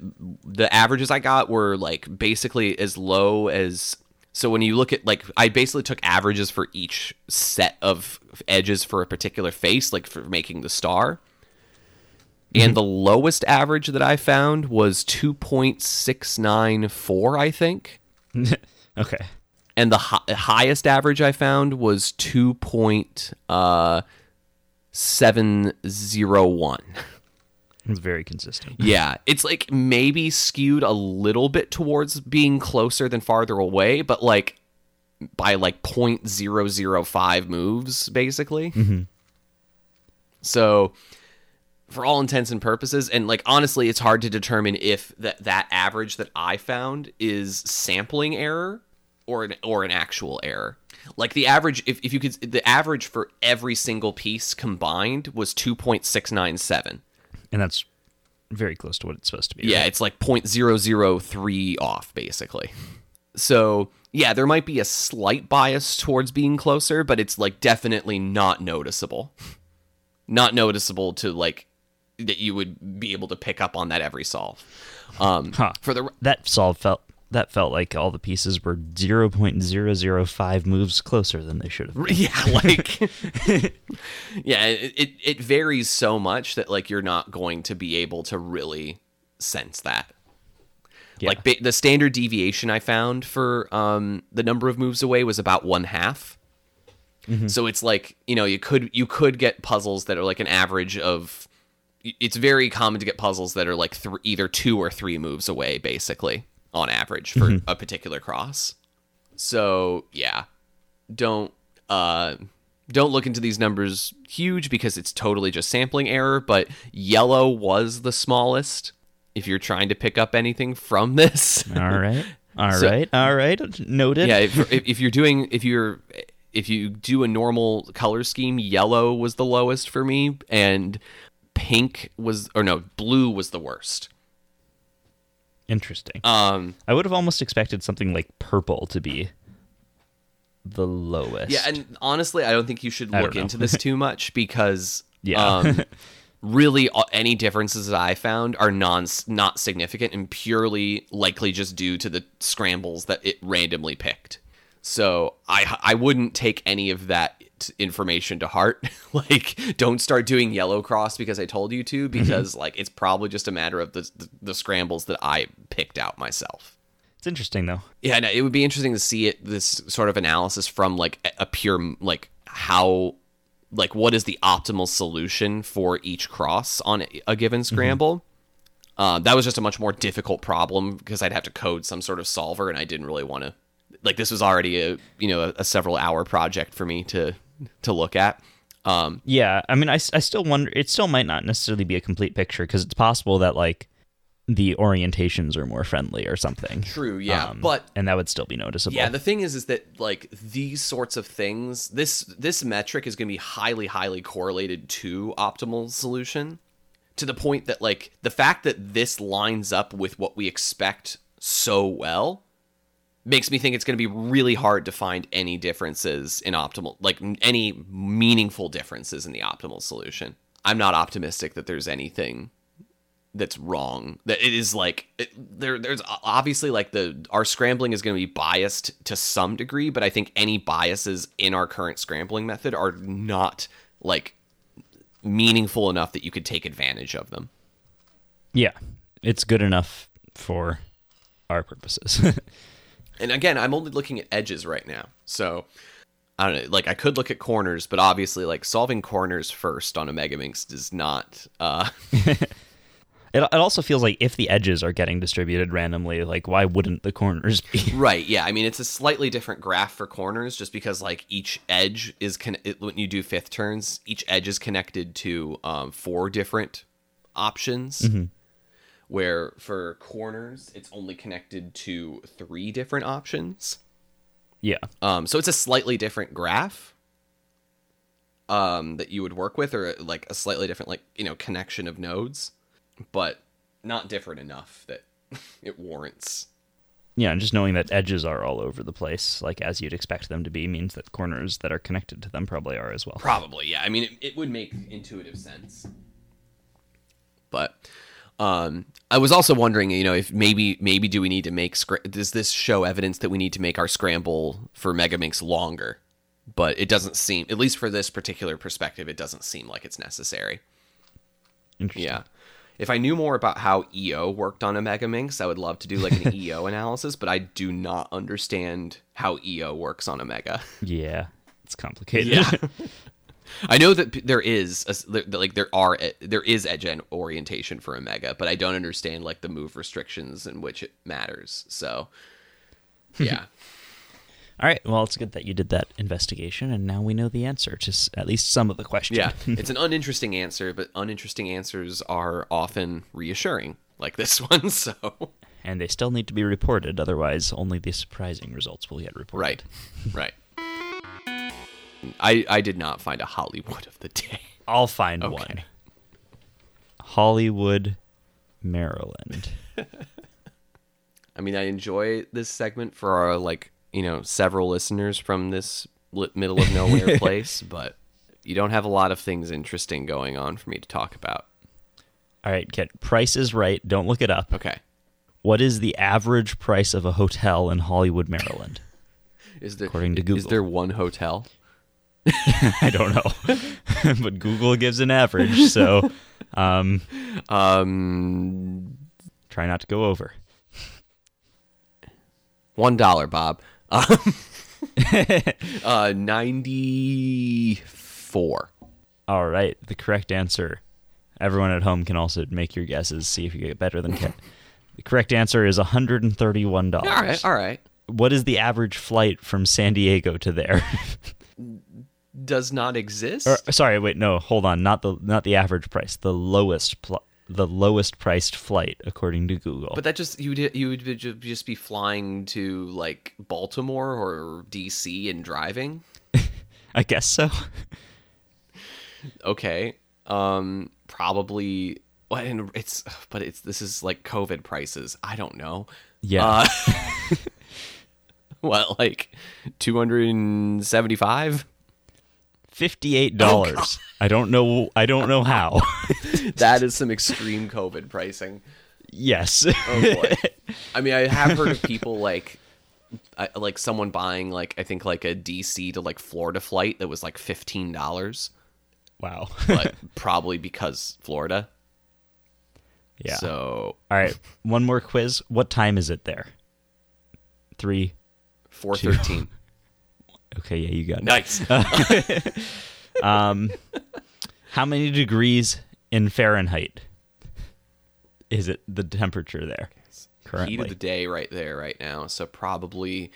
the averages I got were like basically as low as. So when you look at like, I basically took averages for each set of edges for a particular face, like for making the star. And the lowest average that I found was 2.694, I think. okay. And the hi- highest average I found was uh, 2.701. It's very consistent. Yeah, it's like maybe skewed a little bit towards being closer than farther away, but like by like 0.005 moves, basically. So, for all intents and purposes, and like honestly, it's hard to determine if that that average that I found is sampling error or an or an actual error. Like the average, if, if you could, the average for every single piece combined was 2.697. and that's very close to what it's supposed to be. Yeah, right? it's like 0.003 off, basically. So, yeah, there might be a slight bias towards being closer, but it's like definitely not noticeable. Not noticeable to like that you would be able to pick up on that every solve. Um, Huh. For the that solve felt that felt like all the pieces were 0.005 moves closer than they should have. been. yeah, like yeah, it, it it varies so much that like you're not going to be able to really sense that. Yeah. Like ba- the standard deviation I found for um, the number of moves away was about one half. So it's like you know you could you could get puzzles that are like an average of. It's very common to get puzzles that are like th- either two or three moves away, basically on average for a particular cross. So yeah, don't uh, don't look into these numbers huge because it's totally just sampling error. But yellow was the smallest. If you're trying to pick up anything from this, All right. all So- right, All right. Noted. yeah if, if, if you're doing if you're if you do a normal color scheme yellow was the lowest for me and pink was or no blue was the worst Interesting. um I would have almost expected something like purple to be the lowest. yeah and honestly i don't think you should look into this too much because Yeah. um really any differences that I found are non not significant and purely likely just due to the scrambles that it randomly picked. So I I wouldn't take any of that information to heart. like don't start doing yellow cross because I told you to because like it's probably just a matter of the, the the scrambles that I picked out myself. It's interesting though. Yeah, no, it would be interesting to see it this sort of analysis from like a- pure like how like what is the optimal solution for each cross on a- given scramble. Uh, that was just a much more difficult problem because I'd have to code some sort of solver, and I didn't really want to. Like this was already a you know a, a several hour project for me to to look at. Um, Yeah, I mean, I, I still wonder. It still might not necessarily be a complete picture because it's possible that like the orientations are more friendly or something. True, yeah, Um, but and that would still be noticeable. Yeah, the thing is, is that like these sorts of things, this this metric is going to be highly, highly correlated to optimal solution, to the point that like the fact that this lines up with what we expect so well makes me think it's going to be really hard to find any differences in optimal, like any meaningful differences in the optimal solution. I'm not optimistic that there's anything that's wrong that it is like it, there there's obviously like the our scrambling is going to be biased to some degree but i think any biases in our current scrambling method are not like meaningful enough that you could take advantage of them yeah, it's good enough for our purposes. and again i'm only looking at edges right now so i don't know like i could look at corners but obviously like solving corners first on a megaminx does not uh it, it also feels like if the edges are getting distributed randomly, like why wouldn't the corners be? Right. Yeah. I mean, it's a slightly different graph for corners, just because like each edge is con- it, when you do fifth turns, each edge is connected to um, four different options. Where for corners, it's only connected to three different options. yeah, Um, so it's a slightly different graph um, that you would work with, or like a slightly different like you know connection of nodes, but not different enough that it warrants yeah. And just knowing that edges are all over the place, like as you'd expect them to be, means that corners that are connected to them probably are as well. Probably, yeah. I mean, it, it would make intuitive sense. But um, I was also wondering, you know, if maybe maybe do we need to make does this show evidence that we need to make our scramble for Megaminx longer? But it doesn't seem, at least for this particular perspective, it doesn't seem like it's necessary. Interesting. Yeah. If I knew more about how EO worked on a Megaminx, I would love to do like an EO analysis, but I do not understand how EO works on a Mega. Yeah, it's complicated. Yeah. I know that there is a like there are e- there is edge and orientation for Omega, but I don't understand like the move restrictions in which it matters. So, yeah, All right. Well, it's good that you did that investigation, and now we know the answer to at least some of the questions. yeah, it's an uninteresting answer, but uninteresting answers are often reassuring, like this one. So, and they still need to be reported. Otherwise, only the surprising results will get reported. right, right. I I did not find a Hollywood of the day. I'll find Okay. one. Hollywood, Maryland. I mean, I enjoy this segment for our like you know several listeners from this li- middle of nowhere place, but you don't have a lot of things interesting going on for me to talk about. All right, Kit. Price is right. Don't look it up. Okay, What is the average price of a hotel in Hollywood, Maryland? is there According to Google? is there one hotel? I don't know, but Google gives an average, so um, Um, try not to go over. one dollar, Bob. Um, uh, ninety four. All right, the correct answer. Everyone at home can also make your guesses. See if you get better than Kit. The correct answer is one hundred and thirty-one dollars. All right, all right. What is the average flight from San Diego to there? Does not exist. or, sorry, wait, no, hold on. Not the not the average price. The lowest pl- the lowest priced flight according to Google. But that just you would you would just be flying to like Baltimore or DC and driving. I guess so. Okay. Um probably well, and it's but it's this is like COVID prices. I don't know. Yeah. Uh, what like 275? Fifty-eight oh, dollars. I don't know. I don't know how. that is some extreme COVID pricing. yes. Oh boy. I mean, I have heard of people like I, like someone buying like I think like a DC to like Florida flight that was like fifteen dollars, wow. but probably because Florida. yeah. So All right. One more quiz. What time is it there? Three. four thirteen. Okay. Yeah, you got it. nice. Um, how many degrees in Fahrenheit is it the temperature there currently? Heat of the day right there right now. So probably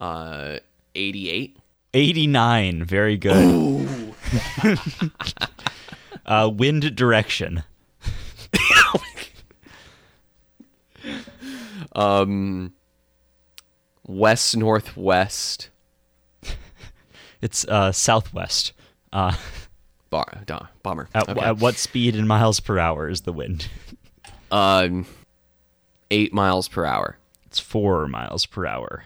uh, eighty eight. 89. Very good. uh, wind direction. Um, west northwest. It's uh, southwest. Uh, Bar, duh, bomber. at, Okay. at what speed in miles per hour is the wind? um, eight miles per hour. It's four miles per hour.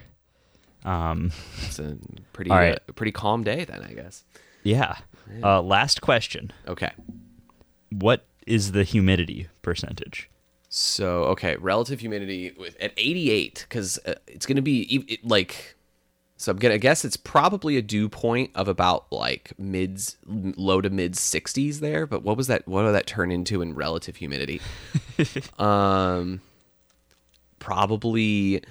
Um, It's a pretty right. uh, pretty calm day then, I guess. yeah. Uh, last question. Okay. What is the humidity percentage? So okay, relative humidity with at 88 because uh, it's going to be it, like. So I'm gonna guess it's probably a dew point of about like mids, low to mid 60s there. But what was that? What did that turn into in relative humidity? um, probably.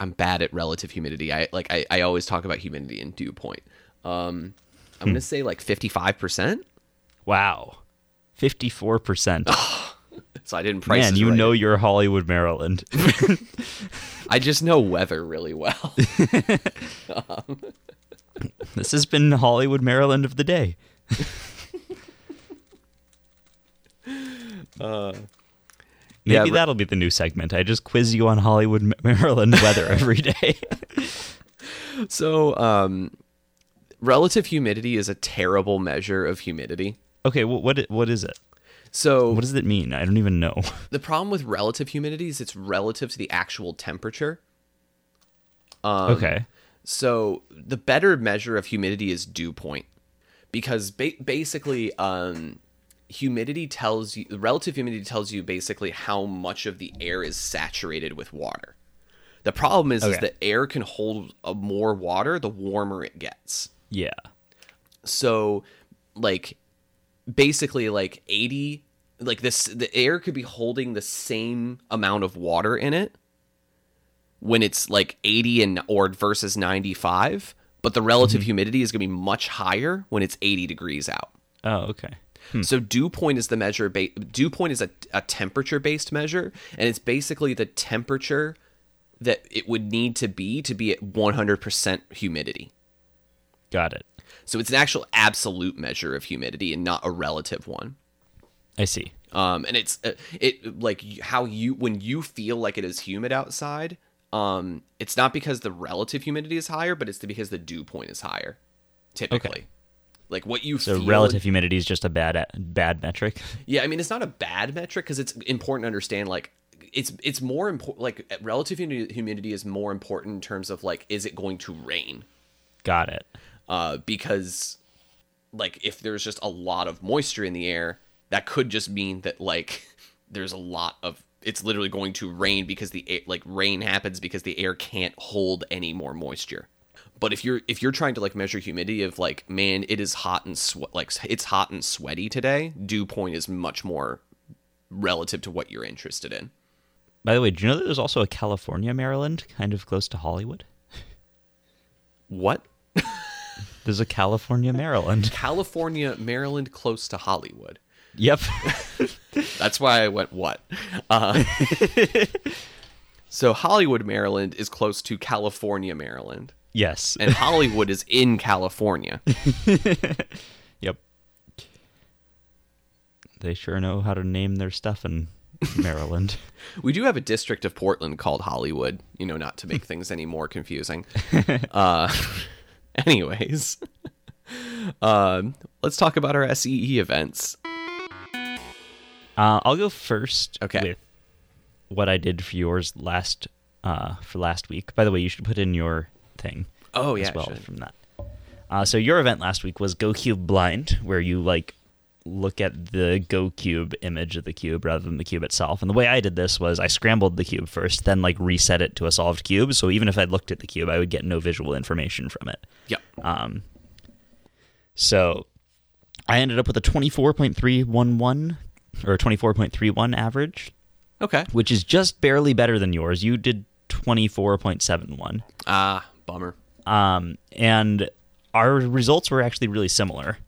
I'm bad at relative humidity. I like I, I always talk about humidity and dew point. Um, I'm gonna say like 55 percent. Wow. 54%. So I didn't price. Man, you right. know you're Hollywood, Maryland. I just know weather really well. this has been Hollywood, Maryland of the day. Maybe yeah, that'll be the new segment. I just quiz you on Hollywood, Maryland weather every day. So, um, relative humidity is a terrible measure of humidity. okay, well, what what is it? So, What does it mean? I don't even know. the problem with relative humidity is it's relative to the actual temperature. Um, okay. So, the better measure of humidity is dew point, because ba- basically, um, humidity tells you relative humidity tells you basically how much of the air is saturated with water. The problem is, is Okay. that air can hold uh, more water the warmer it gets. Yeah. so like basically like 80 like this the air could be holding the same amount of water in it when it's like 80 and or versus 95 but the relative mm-hmm. humidity is going to be much higher when it's 80 degrees out Oh, okay. Hmm. so dew point is the measure ba- dew point is a, a temperature based measure and it's basically the temperature that it would need to be to be at 100% humidity Got it. So it's an actual absolute measure of humidity and not a relative one. I see. Um, and it's uh, it like how you when you feel like it is humid outside. Um, it's not because the relative humidity is higher, but it's because the dew point is higher. Typically, Okay. like what you So relative humidity is just a bad bad metric. Yeah, I mean it's not a bad metric because it's important to understand. Like it's it's more important. Like relative humidity is more important in terms of like is it going to rain? Got it. Uh, because like if there's just a lot of moisture in the air that could just mean that like there's a lot of it's literally going to rain because the air, like rain happens because the air can't hold any more moisture. But if you're if you're trying to like measure humidity of like man it is hot and sweat like it's hot and sweaty today dew point is much more relative to what you're interested in. By the way, do you know that there's also a California, Maryland, kind of close to Hollywood? what There's a California, Maryland. california maryland close to hollywood Yep. That's why I went what. Uh, so Hollywood, Maryland is close to California, Maryland, yes. and Hollywood is in California. Yep. They sure know how to name their stuff in Maryland. We do have a district of Portland called Hollywood. You know, not to make things any more confusing. Uh, anyways, um, let's talk about our SEE events. Uh, I'll go first Okay. with what I did for yours last uh, for last week. By the way, you should put in your thing Oh yeah, as well from that. Uh, so your event last week was GoCube Blind, where you like look at the GoCube image of the cube rather than the cube itself. And the way I did this was I scrambled the cube first, then like reset it to a solved cube. So even if I looked at the cube, I would get no visual information from it. Yep. Um, so I ended up with a 24.311 or 24.31 average, Okay. which is just barely better than yours. You did 24.71. Ah, bummer. Um, and our results were actually really similar.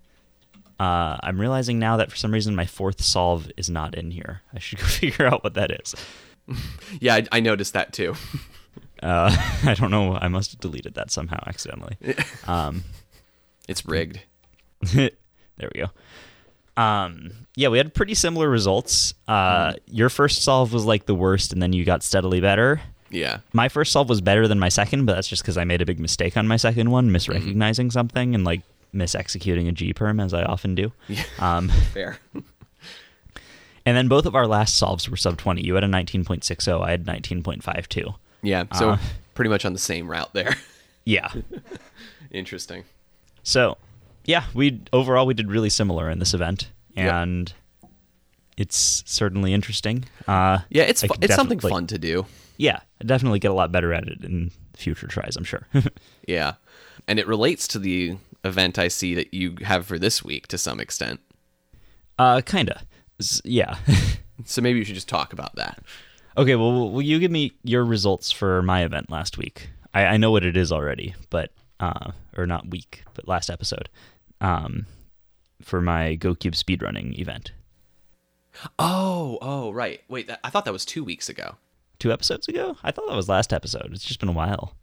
Uh, I'm realizing now that for some reason my fourth solve is not in here. I should go figure out what that is. Yeah, I, I noticed that too. Uh, I don't know. I must have deleted that somehow accidentally. Um, It's rigged. there we go. Um, yeah, we had pretty similar results. Uh, Your first solve was like the worst, and then you got steadily better. Yeah. My first solve was better than my second, but that's just because I made a big mistake on my second one, misrecognizing something and like misexecuting a G perm as I often do. Yeah. Um, Fair. and then both of our last solves were sub 20. You had a 19.60, I had 19.52. Yeah. So Uh. pretty much on the same route there. Yeah. Interesting. So, yeah, we overall we did really similar in this event, Yep. and it's certainly interesting. Uh, Yeah, it's fu- it's something fun to do. Yeah, I definitely get a lot better at it in future tries. I'm sure. Yeah. And it relates to the event I see that you have for this week to some extent. uh, kinda. S- Yeah. So maybe you should just talk about that. okay. Well, will- will you give me your results for my event last week? I, I know what it is already, but uh, or not week, but last episode. Um, for my GoCube speedrunning event Oh, oh, right. Wait, that, I thought that was two weeks ago. two episodes ago. I thought that was last episode. It's just been a while.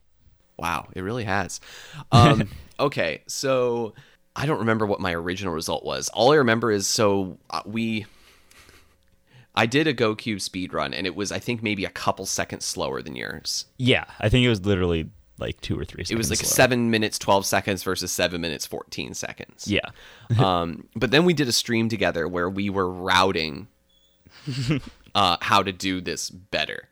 Wow, it really has. Um, okay, so I don't remember what my original result was. All I remember is so uh, we. I did a GoCube speed run, and it was I think maybe a couple seconds slower than yours. Yeah, I think it was literally like two or three. It was like slower. seven minutes twelve seconds versus seven minutes fourteen seconds. Yeah, um, but then we did a stream together where we were routing uh, how to do this better.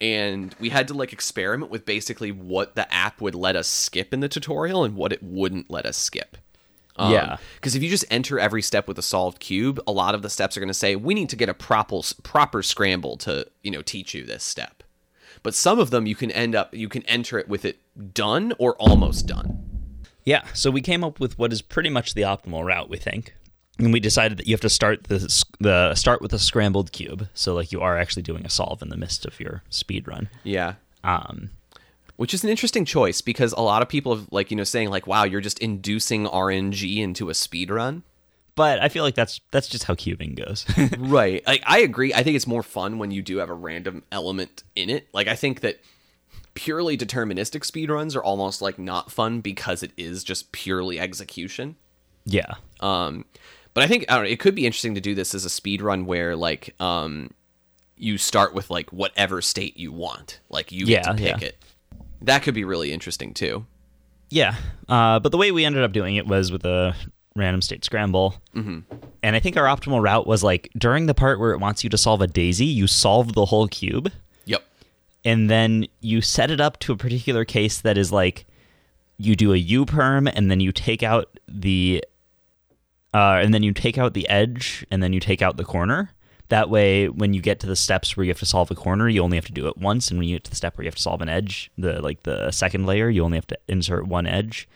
And we had to like experiment with basically what the app would let us skip in the tutorial and what it wouldn't let us skip. Um, yeah. Because if you just enter every step with a solved cube, a lot of the steps are going to say, we need to get a proper, proper scramble to, you know, teach you this step. But some of them you can end up, you can enter it with it done or almost done. yeah. So we came up with what is pretty much the optimal route. We think, and we decided that you have to start the the start with a scrambled cube. So like you are actually doing a solve in the midst of your speed run. Yeah. Um, which is an interesting choice because a lot of people have like you know saying like wow you're just inducing rng into a speed run but I feel like that's that's just how cubing goes. right like i agree i think it's more fun when you do have a random element in it like i think that purely deterministic speed runs are almost like not fun because it is just purely execution yeah. um but i think i don't know it could be interesting to do this as a speed run where like um you start with like whatever state you want like you get Yeah, to pick yeah. it that could be really interesting too Yeah, uh, but the way we ended up doing it was with a random state scramble. Mm-hmm. And I think our optimal route was like during the part where it wants you to solve a daisy, you solve the whole cube, yep and then you set it up to a particular case that is like you do a U perm, and then you take out the, uh, and then you take out the edge, and then you take out the corner. That way, when you get to the steps where you have to solve a corner, you only have to do it once, and when you get to the step where you have to solve an edge, the like the second layer, you only have to insert one edge,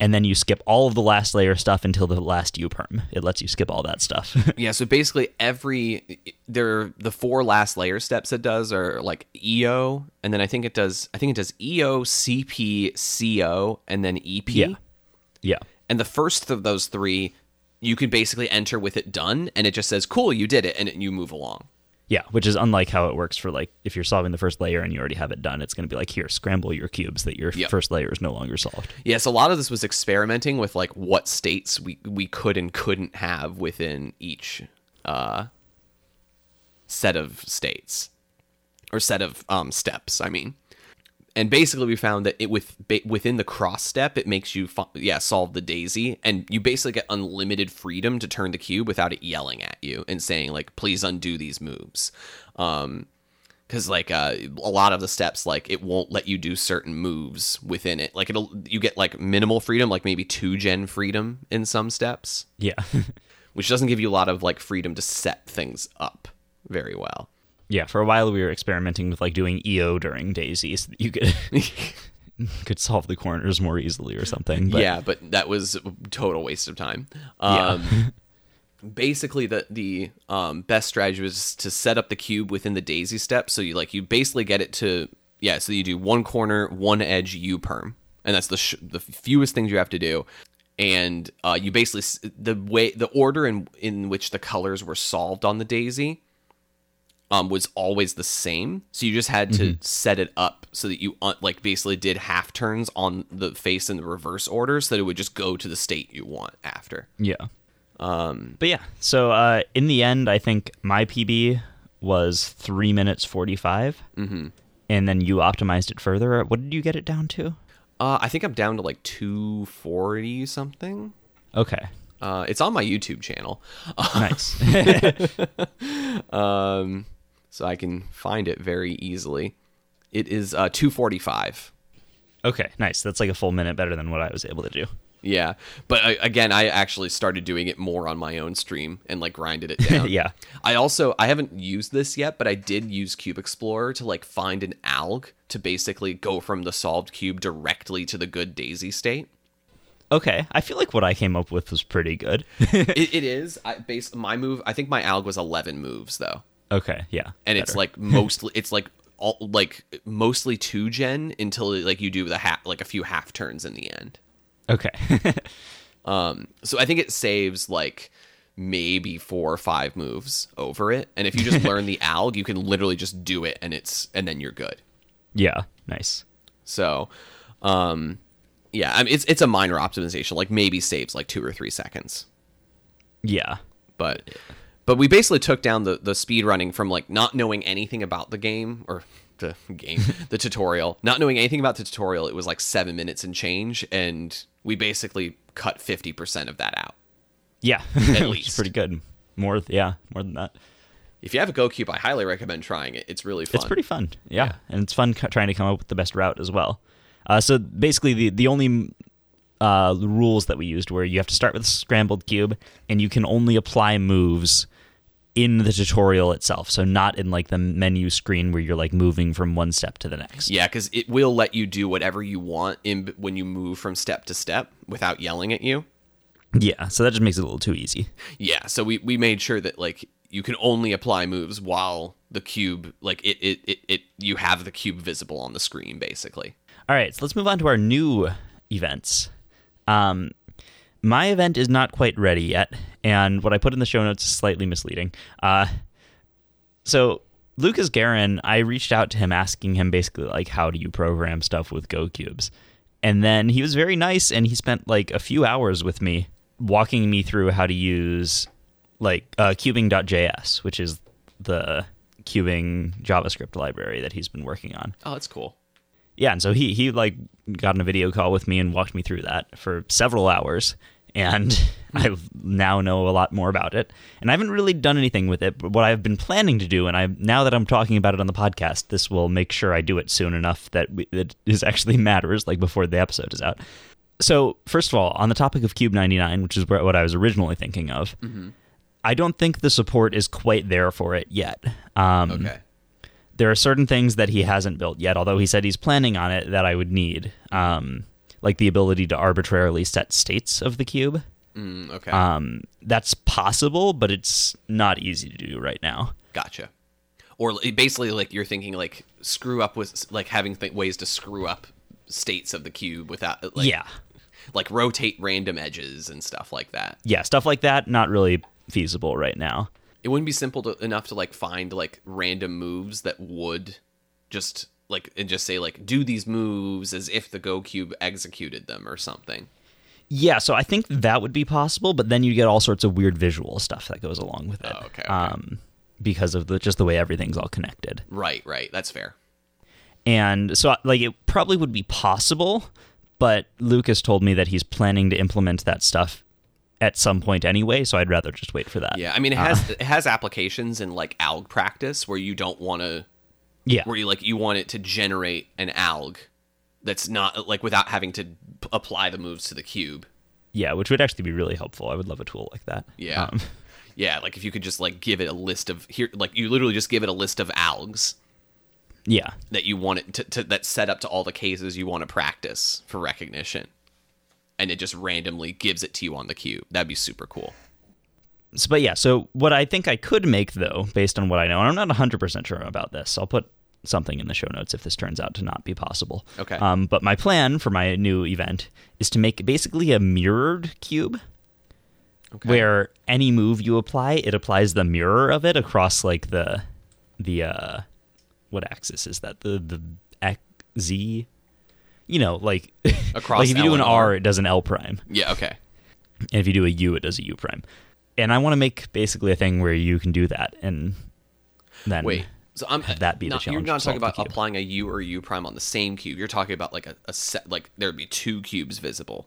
and then you skip all of the last layer stuff until the last U perm. It lets you skip all that stuff. Yeah, so basically every there the four last layer steps it does are like EO, and then I think it does I think it does EO, CP, CO, and then EP. yeah, yeah, And the first of those three, you can basically enter with it done, and it just says, "Cool, you did it," and it, you move along. yeah. Which is unlike how it works for like if you're solving the first layer and you already have it done, it's going to be like here, scramble your cubes that your Yep. first layer is no longer solved. Yes, a lot of this was experimenting with like what states we we could and couldn't have within each uh, set of states or set of um, steps. I mean, and basically we found that it with within the cross step, it makes you fu- yeah solve the daisy, and you basically get unlimited freedom to turn the cube without it yelling at you and saying like, "Please undo these moves." Um, because like uh, a lot of the steps like it won't let you do certain moves within it like it'll you get like minimal freedom like maybe two gen freedom in some steps Yeah, which doesn't give you a lot of like freedom to set things up very well. Yeah, for a while we were experimenting with like doing EO during Daisy so that you could could solve the corners more easily or something. But yeah, but that was a total waste of time. Yeah. Um, basically, the the um, best strategy was to set up the cube within the daisy step. So you like you basically get it to yeah. So you do one corner, one edge, U perm, and that's the sh- the fewest things you have to do. And uh, you basically the way the order in in which the colors were solved on the daisy um, was always the same. So you just had to set it up so that you uh, like basically did half turns on the face in the reverse order, so that it would just go to the state you want after. Yeah. Um, but yeah, so uh, in the end, I think my PB was three minutes 45. Mm-hmm. And then you optimized it further. What did you get it down to? Uh, I think I'm down to like 240 something. Okay. Uh, it's on my YouTube channel, Nice. um, so I can find it very easily. It is uh, 245. okay, nice. That's like a full minute better than what I was able to do. Yeah, but I, again, I actually started doing it more on my own stream and like grinded it down. Yeah. I also I haven't used this yet, but I did use Cube Explorer to like find an alg to basically go from the solved cube directly to the good daisy state. Okay, I feel like what I came up with was pretty good. it, it is. I base my move. I think my alg was 11 moves though, okay, yeah. and it's like mostly it's like all like mostly two gen until like you do the half like a few half turns in the end. okay. Um, so I think it saves like maybe four or five moves over it, and if you just learn the alg, you can literally just do it, and it's and then you're good. yeah, nice. So, um, yeah, I mean, it's it's a minor optimization, like maybe saves like two or three seconds, Yeah. but but we basically took down the the speed running from like not knowing anything about the game or the game the tutorial not knowing anything about the tutorial it was like seven minutes and change and we basically cut 50% of that out Yeah. Is least. pretty good. More, yeah, more than that. if you have a GoCube, I highly recommend trying it. It's really fun. It's pretty fun. Yeah. And it's fun trying to come up with the best route as well. Uh, so basically, the, the only uh, rules that we used were you have to start with a scrambled cube, and you can only apply moves in the tutorial itself. So not in like the menu screen where you're like moving from one step to the next. Yeah, because it will let you do whatever you want in when you move from step to step without yelling at you. Yeah. So that just makes it a little too easy. Yeah, so we, we made sure that like you can only apply moves while the cube like it, it, it, it you have the cube visible on the screen basically. All right, so let's move on to our new events. Um, my event is not quite ready yet, and what I put in the show notes is slightly misleading. Uh, so Lucas Garron, I reached out to him asking him basically like, how do you program stuff with GoCubes? And then he was very nice, and he spent like a few hours with me walking me through how to use like uh, cubing.js, which is the cubing JavaScript library that he's been working on Oh, that's cool. yeah, and so he he like got on a video call with me and walked me through that for several hours, and I now know a lot more about it. And I haven't really done anything with it, but what I've been planning to do, and I now that I'm talking about it on the podcast, this will make sure I do it soon enough that we, it actually matters, like before the episode is out. So first of all, on the topic of Cube 99, which is what I was originally thinking of, I don't think the support is quite there for it yet. Um, Okay. there are certain things that he hasn't built yet, although he said he's planning on it that I would need, um, like the ability to arbitrarily set states of the cube. Mm, okay. Um, that's possible, but it's not easy to do right now. gotcha. Or basically like you're thinking like screw up with like having th- ways to screw up states of the cube without like yeah, like rotate random edges and stuff like that. yeah, stuff like that not really feasible right now. It wouldn't be simple to, enough to like find like random moves that would just like and just say like do these moves as if the GoCube executed them or something. Yeah, so I think that would be possible, but then you get all sorts of weird visual stuff that goes along with it. Oh, okay, okay. Um, because of the just the way everything's all connected. Right, right. That's fair. And so, like, it probably would be possible, but Lucas told me that he's planning to implement that stuff at some point anyway. So I'd rather just wait for that. Yeah, I mean it has it has applications in like alg practice where you don't want to yeah, where you like you want it to generate an alg that's not like without having to p- apply the moves to the cube. Yeah, which would actually be really helpful. I would love a tool like that. Yeah. Um, Yeah, like if you could just like give it a list of here, like you literally just give it a list of algs yeah. that you want it to, to that's set up to all the cases you want to practice for recognition, and it just randomly gives it to you on the cube. That'd be super cool. So, but yeah, so what I think I could make though, based on what I know, and I'm not 100% sure about this. I'll put something in the show notes if this turns out to not be possible. Okay. Um, but my plan for my new event is to make basically a mirrored cube Okay. where any move you apply, it applies the mirror of it across like the the uh what axis is that? The the X Z you know, like Across like if you L do an R, R. it does an L prime. Yeah. Okay. And if you do a U, it does a U prime. And I want to make basically a thing where you can do that and then Wait. So I'm that be the not, You're not talking about applying a U or U prime on the same cube. You're talking about like a, a set, like there'd be two cubes visible.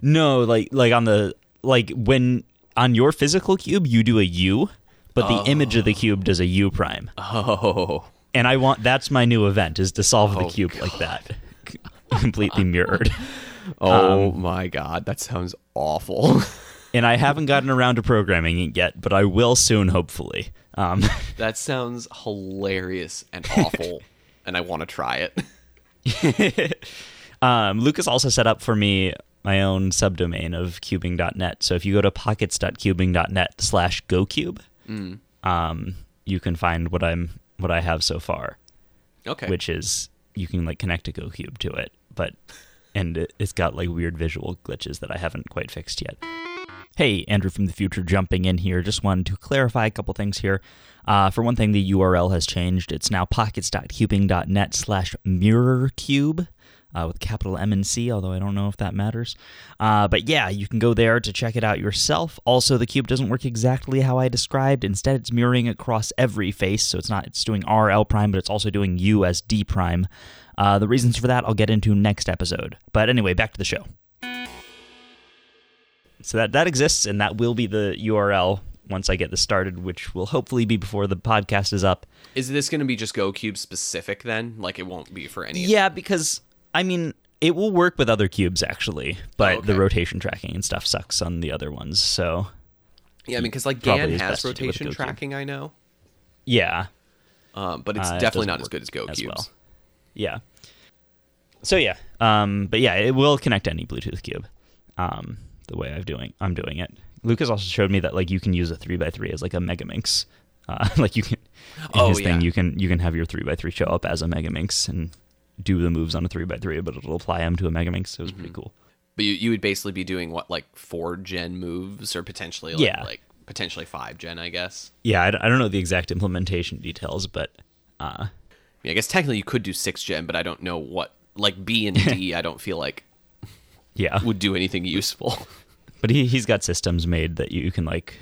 No, like like on the like when on your physical cube you do a U, but the image of the oh. cube does a U prime. Oh. And I want that's my new event is to solve the Oh, cube like that. Completely mirrored. Oh um, my god, that sounds awful. And I haven't gotten around to programming it yet, but I will soon hopefully. Um that sounds hilarious and awful, and I want to try it. Um, Lucas also set up for me my own subdomain of cubing.net. So if you go to pockets.cubing.net slash gocube, um, you can find what I'm what I have so far, Okay. which is you can like connect a GoCube to it, but and it, it's got like weird visual glitches that I haven't quite fixed yet. Hey, Andrew from the future jumping in here. Just wanted to clarify a couple things here. Uh, for one thing, the URL has changed. It's now pockets.cubing.net slash mirrorcube uh, with capital M and C, although I don't know if that matters. Uh, but yeah, you can go there to check it out yourself. Also, the cube doesn't work exactly how I described. Instead, it's mirroring across every face, so it's not it's doing R L prime, but it's also doing U as D prime. Uh, the reasons for that I'll get into next episode. But anyway, back to the show. So that that exists, and that will be the URL once I get this started, which will hopefully be before the podcast is up. Is this going to be just GoCube specific then? Like it won't be for any. Yeah, because I mean, it will work with other cubes actually, but Oh, okay. the rotation tracking and stuff sucks on the other ones. So Yeah, I mean, because like GAN has best to do with rotation tracking, I know, yeah, um, but it's Uh, definitely doesn't as good as GoCubes. as well. yeah. So yeah, um, but yeah, it will connect to any Bluetooth cube. Um, the way I'm doing, I'm doing it. Lucas also showed me that like you can use a three x three as like a Megaminx. Uh, like you can, in Oh, his yeah. thing, you can you can have your three x three show up as a Megaminx and do the moves on a three x three, but it'll apply them to a Megaminx. So it's Mm-hmm. pretty cool. But you, you would basically be doing what like four gen moves or potentially like, Yeah. like potentially five gen, I guess. Yeah, I, d- I don't know the exact implementation details, but uh, Yeah, I guess technically you could do six gen, but I don't know what like B and D. I don't feel like yeah. would do anything useful. But he he's got systems made that you can like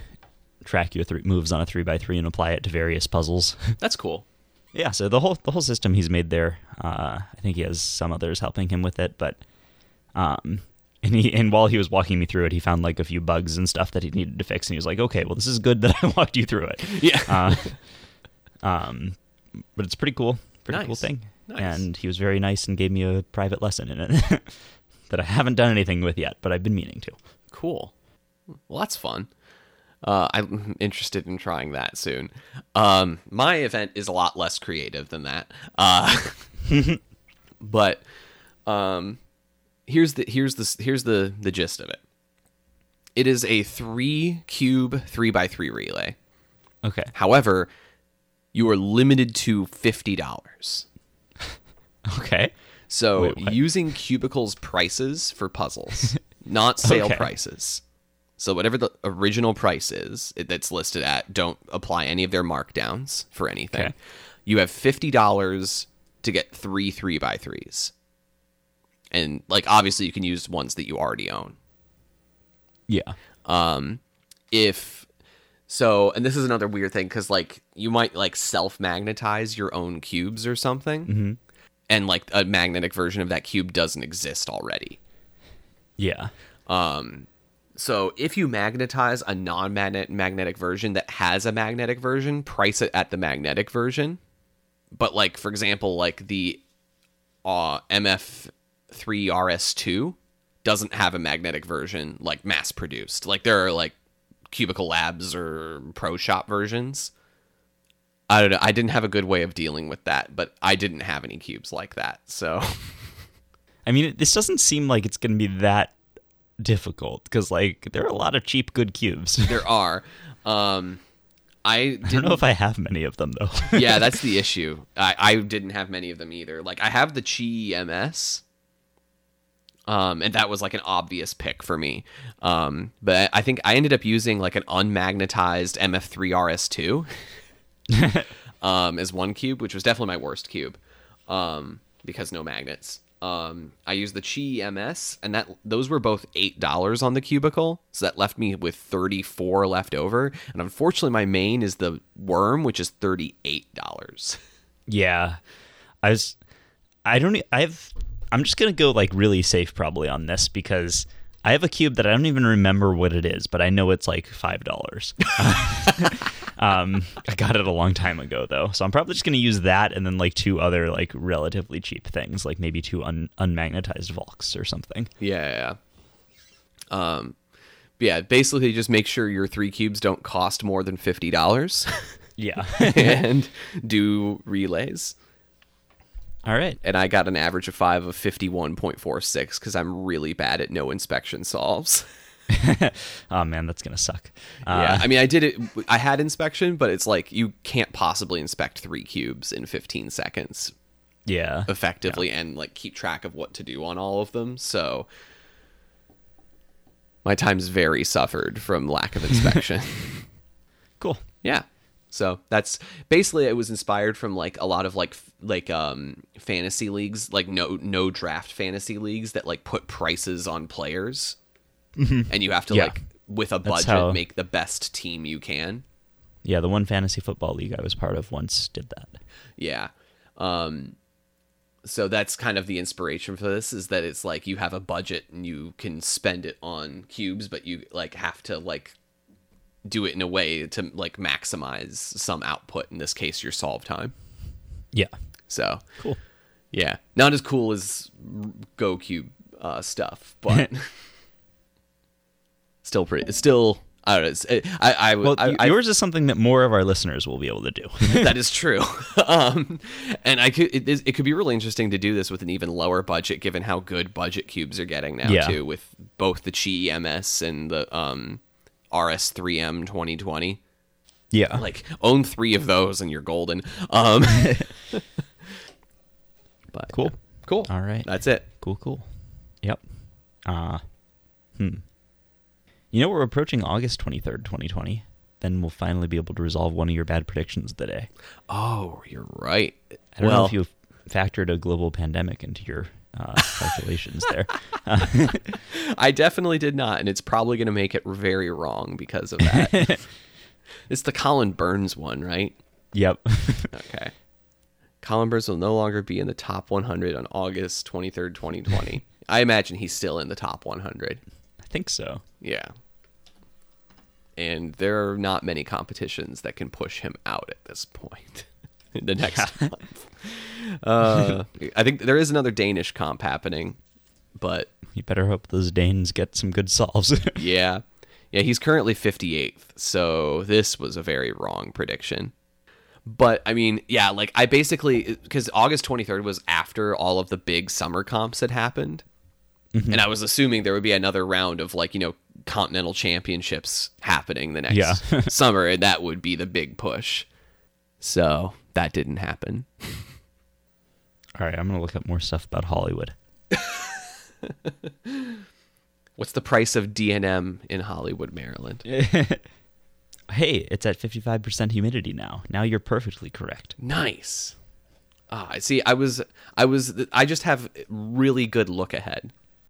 track your three moves on a three x three and apply it to various puzzles. That's cool. yeah, so the whole the whole system he's made there. Uh, I think he has some others helping him with it, but um, and he and while he was walking me through it, he found like a few bugs and stuff that he needed to fix, and he was like, "Okay, well, this is good that I walked you through it." Yeah. Uh, um, but it's pretty cool, pretty cool thing. Nice. And he was very nice and gave me a private lesson in it that I haven't done anything with yet, but I've been meaning to. Cool. Well, that's fun. Uh, I'm interested in trying that soon. Um, my event is a lot less creative than that. Uh, but um, here's the here's the here's the the gist of it. It is a three cube three by three relay. Okay. However, you are limited to fifty dollars. Okay. So Wait, using Cubicle's prices for puzzles, not sale Okay. prices. So whatever the original price is it- that's listed at, don't apply any of their markdowns for anything. Okay. You have fifty dollars to get three three by threes, and like obviously you can use ones that you already own. Yeah. Um, if so, and this is another weird thing because like you might like self magnetize your own cubes or something, Mm-hmm. And like a magnetic version of that cube doesn't exist already. Yeah. Um So if you magnetize a non-magnet magnetic version that has a magnetic version, price it at the magnetic version. But like for example, like the uh, MF3 RS2 doesn't have a magnetic version like mass produced. Like there are like Cubicle Labs or Pro Shop versions. I don't know. I didn't have a good way of dealing with that, but I didn't have any cubes like that. So I mean, this doesn't seem like it's going to be that difficult because like there are a lot of cheap good cubes. there are. Um, I I don't know if I have many of them though. yeah, that's the issue. I, I didn't have many of them either. Like I have the Chi MS, um, and that was like an obvious pick for me. Um, but I think I ended up using like an unmagnetized MF3 RS2 um, as one cube, which was definitely my worst cube um, because no magnets. Um, I used the Chi MS, and that those were both eight dollars on the cubicle, so that left me with thirty four left over. And unfortunately, my main is the Worm, which is thirty eight dollars. yeah, I was. I don't. I've. I'm just gonna go like really safe probably on this because I have a cube that I don't even remember what it is, but I know it's like five dollars. um, I got it a long time ago though, so I'm probably just gonna use that and then like two other like relatively cheap things, like maybe two un- unmagnetized Valks or something. Yeah, yeah. Um, yeah. Basically, just make sure your three cubes don't cost more than fifty dollars, Yeah. and do relays. All right. And I got an average of five of fifty one point four six because I'm really bad at no inspection solves. oh man, that's gonna suck. yeah, Uh, I mean, I did it. I had inspection, but it's like you can't possibly inspect three cubes in 15 seconds yeah. effectively and like keep track of what to do on all of them. So my time's very suffered from lack of inspection. Cool. yeah. So that's basically it was inspired from like a lot of like like um fantasy leagues, like no no draft fantasy leagues that like put prices on players. And you have to Yeah. like with a budget how- make the best team you can. Yeah, the one fantasy football league I was part of once did that. Yeah. Um so that's kind of the inspiration for this is that it's like you have a budget and you can spend it on cubes but you like have to like do it in a way to like maximize some output in this case your solve time. Yeah. So, Cool. yeah. Not as cool as GoCube uh stuff, but still pretty it's still I don't know. I I, Well, I, yours is something that more of our listeners will be able to do. that is true. um, and I could it, it could be really interesting to do this with an even lower budget, given how good budget cubes are getting now Yeah. too, with both the Chi MS and the um, RS3M 2020. yeah. Like own three of those and you're golden. Um, but Cool. cool. All right. that's it. Cool, cool. Yep. Uh, hmm. You know, we're approaching August 23rd, 2020. Then we'll finally be able to resolve one of your bad predictions of the day. Oh, you're right. I don't well, know if you've factored a global pandemic into your uh, calculations there. I definitely did not, and it's probably going to make it very wrong because of that. it's the Colin Burns one, right? Yep. Okay. Colin Burns will no longer be in the top 100 on August 23rd, 2020. I imagine he's still in the top 100. I think so. Yeah. And there are not many competitions that can push him out at this point in the next month. Uh, I think there is another Danish comp happening, but You better hope those Danes get some good solves. yeah. Yeah, he's currently 58th. So this was a very wrong prediction. But I mean, yeah, like I basically because August 23rd was after all of the big summer comps had happened. And I was assuming there would be another round of like, you know, continental championships happening the next Yeah. summer and that would be the big push. So, that didn't happen. All right, I'm going to look up more stuff about Hollywood. What's the price of DNM in Hollywood, Maryland? Hey, it's at 55% humidity now. Now you're perfectly correct. Nice. Ah, I see. I was, I was, I just have really good look ahead.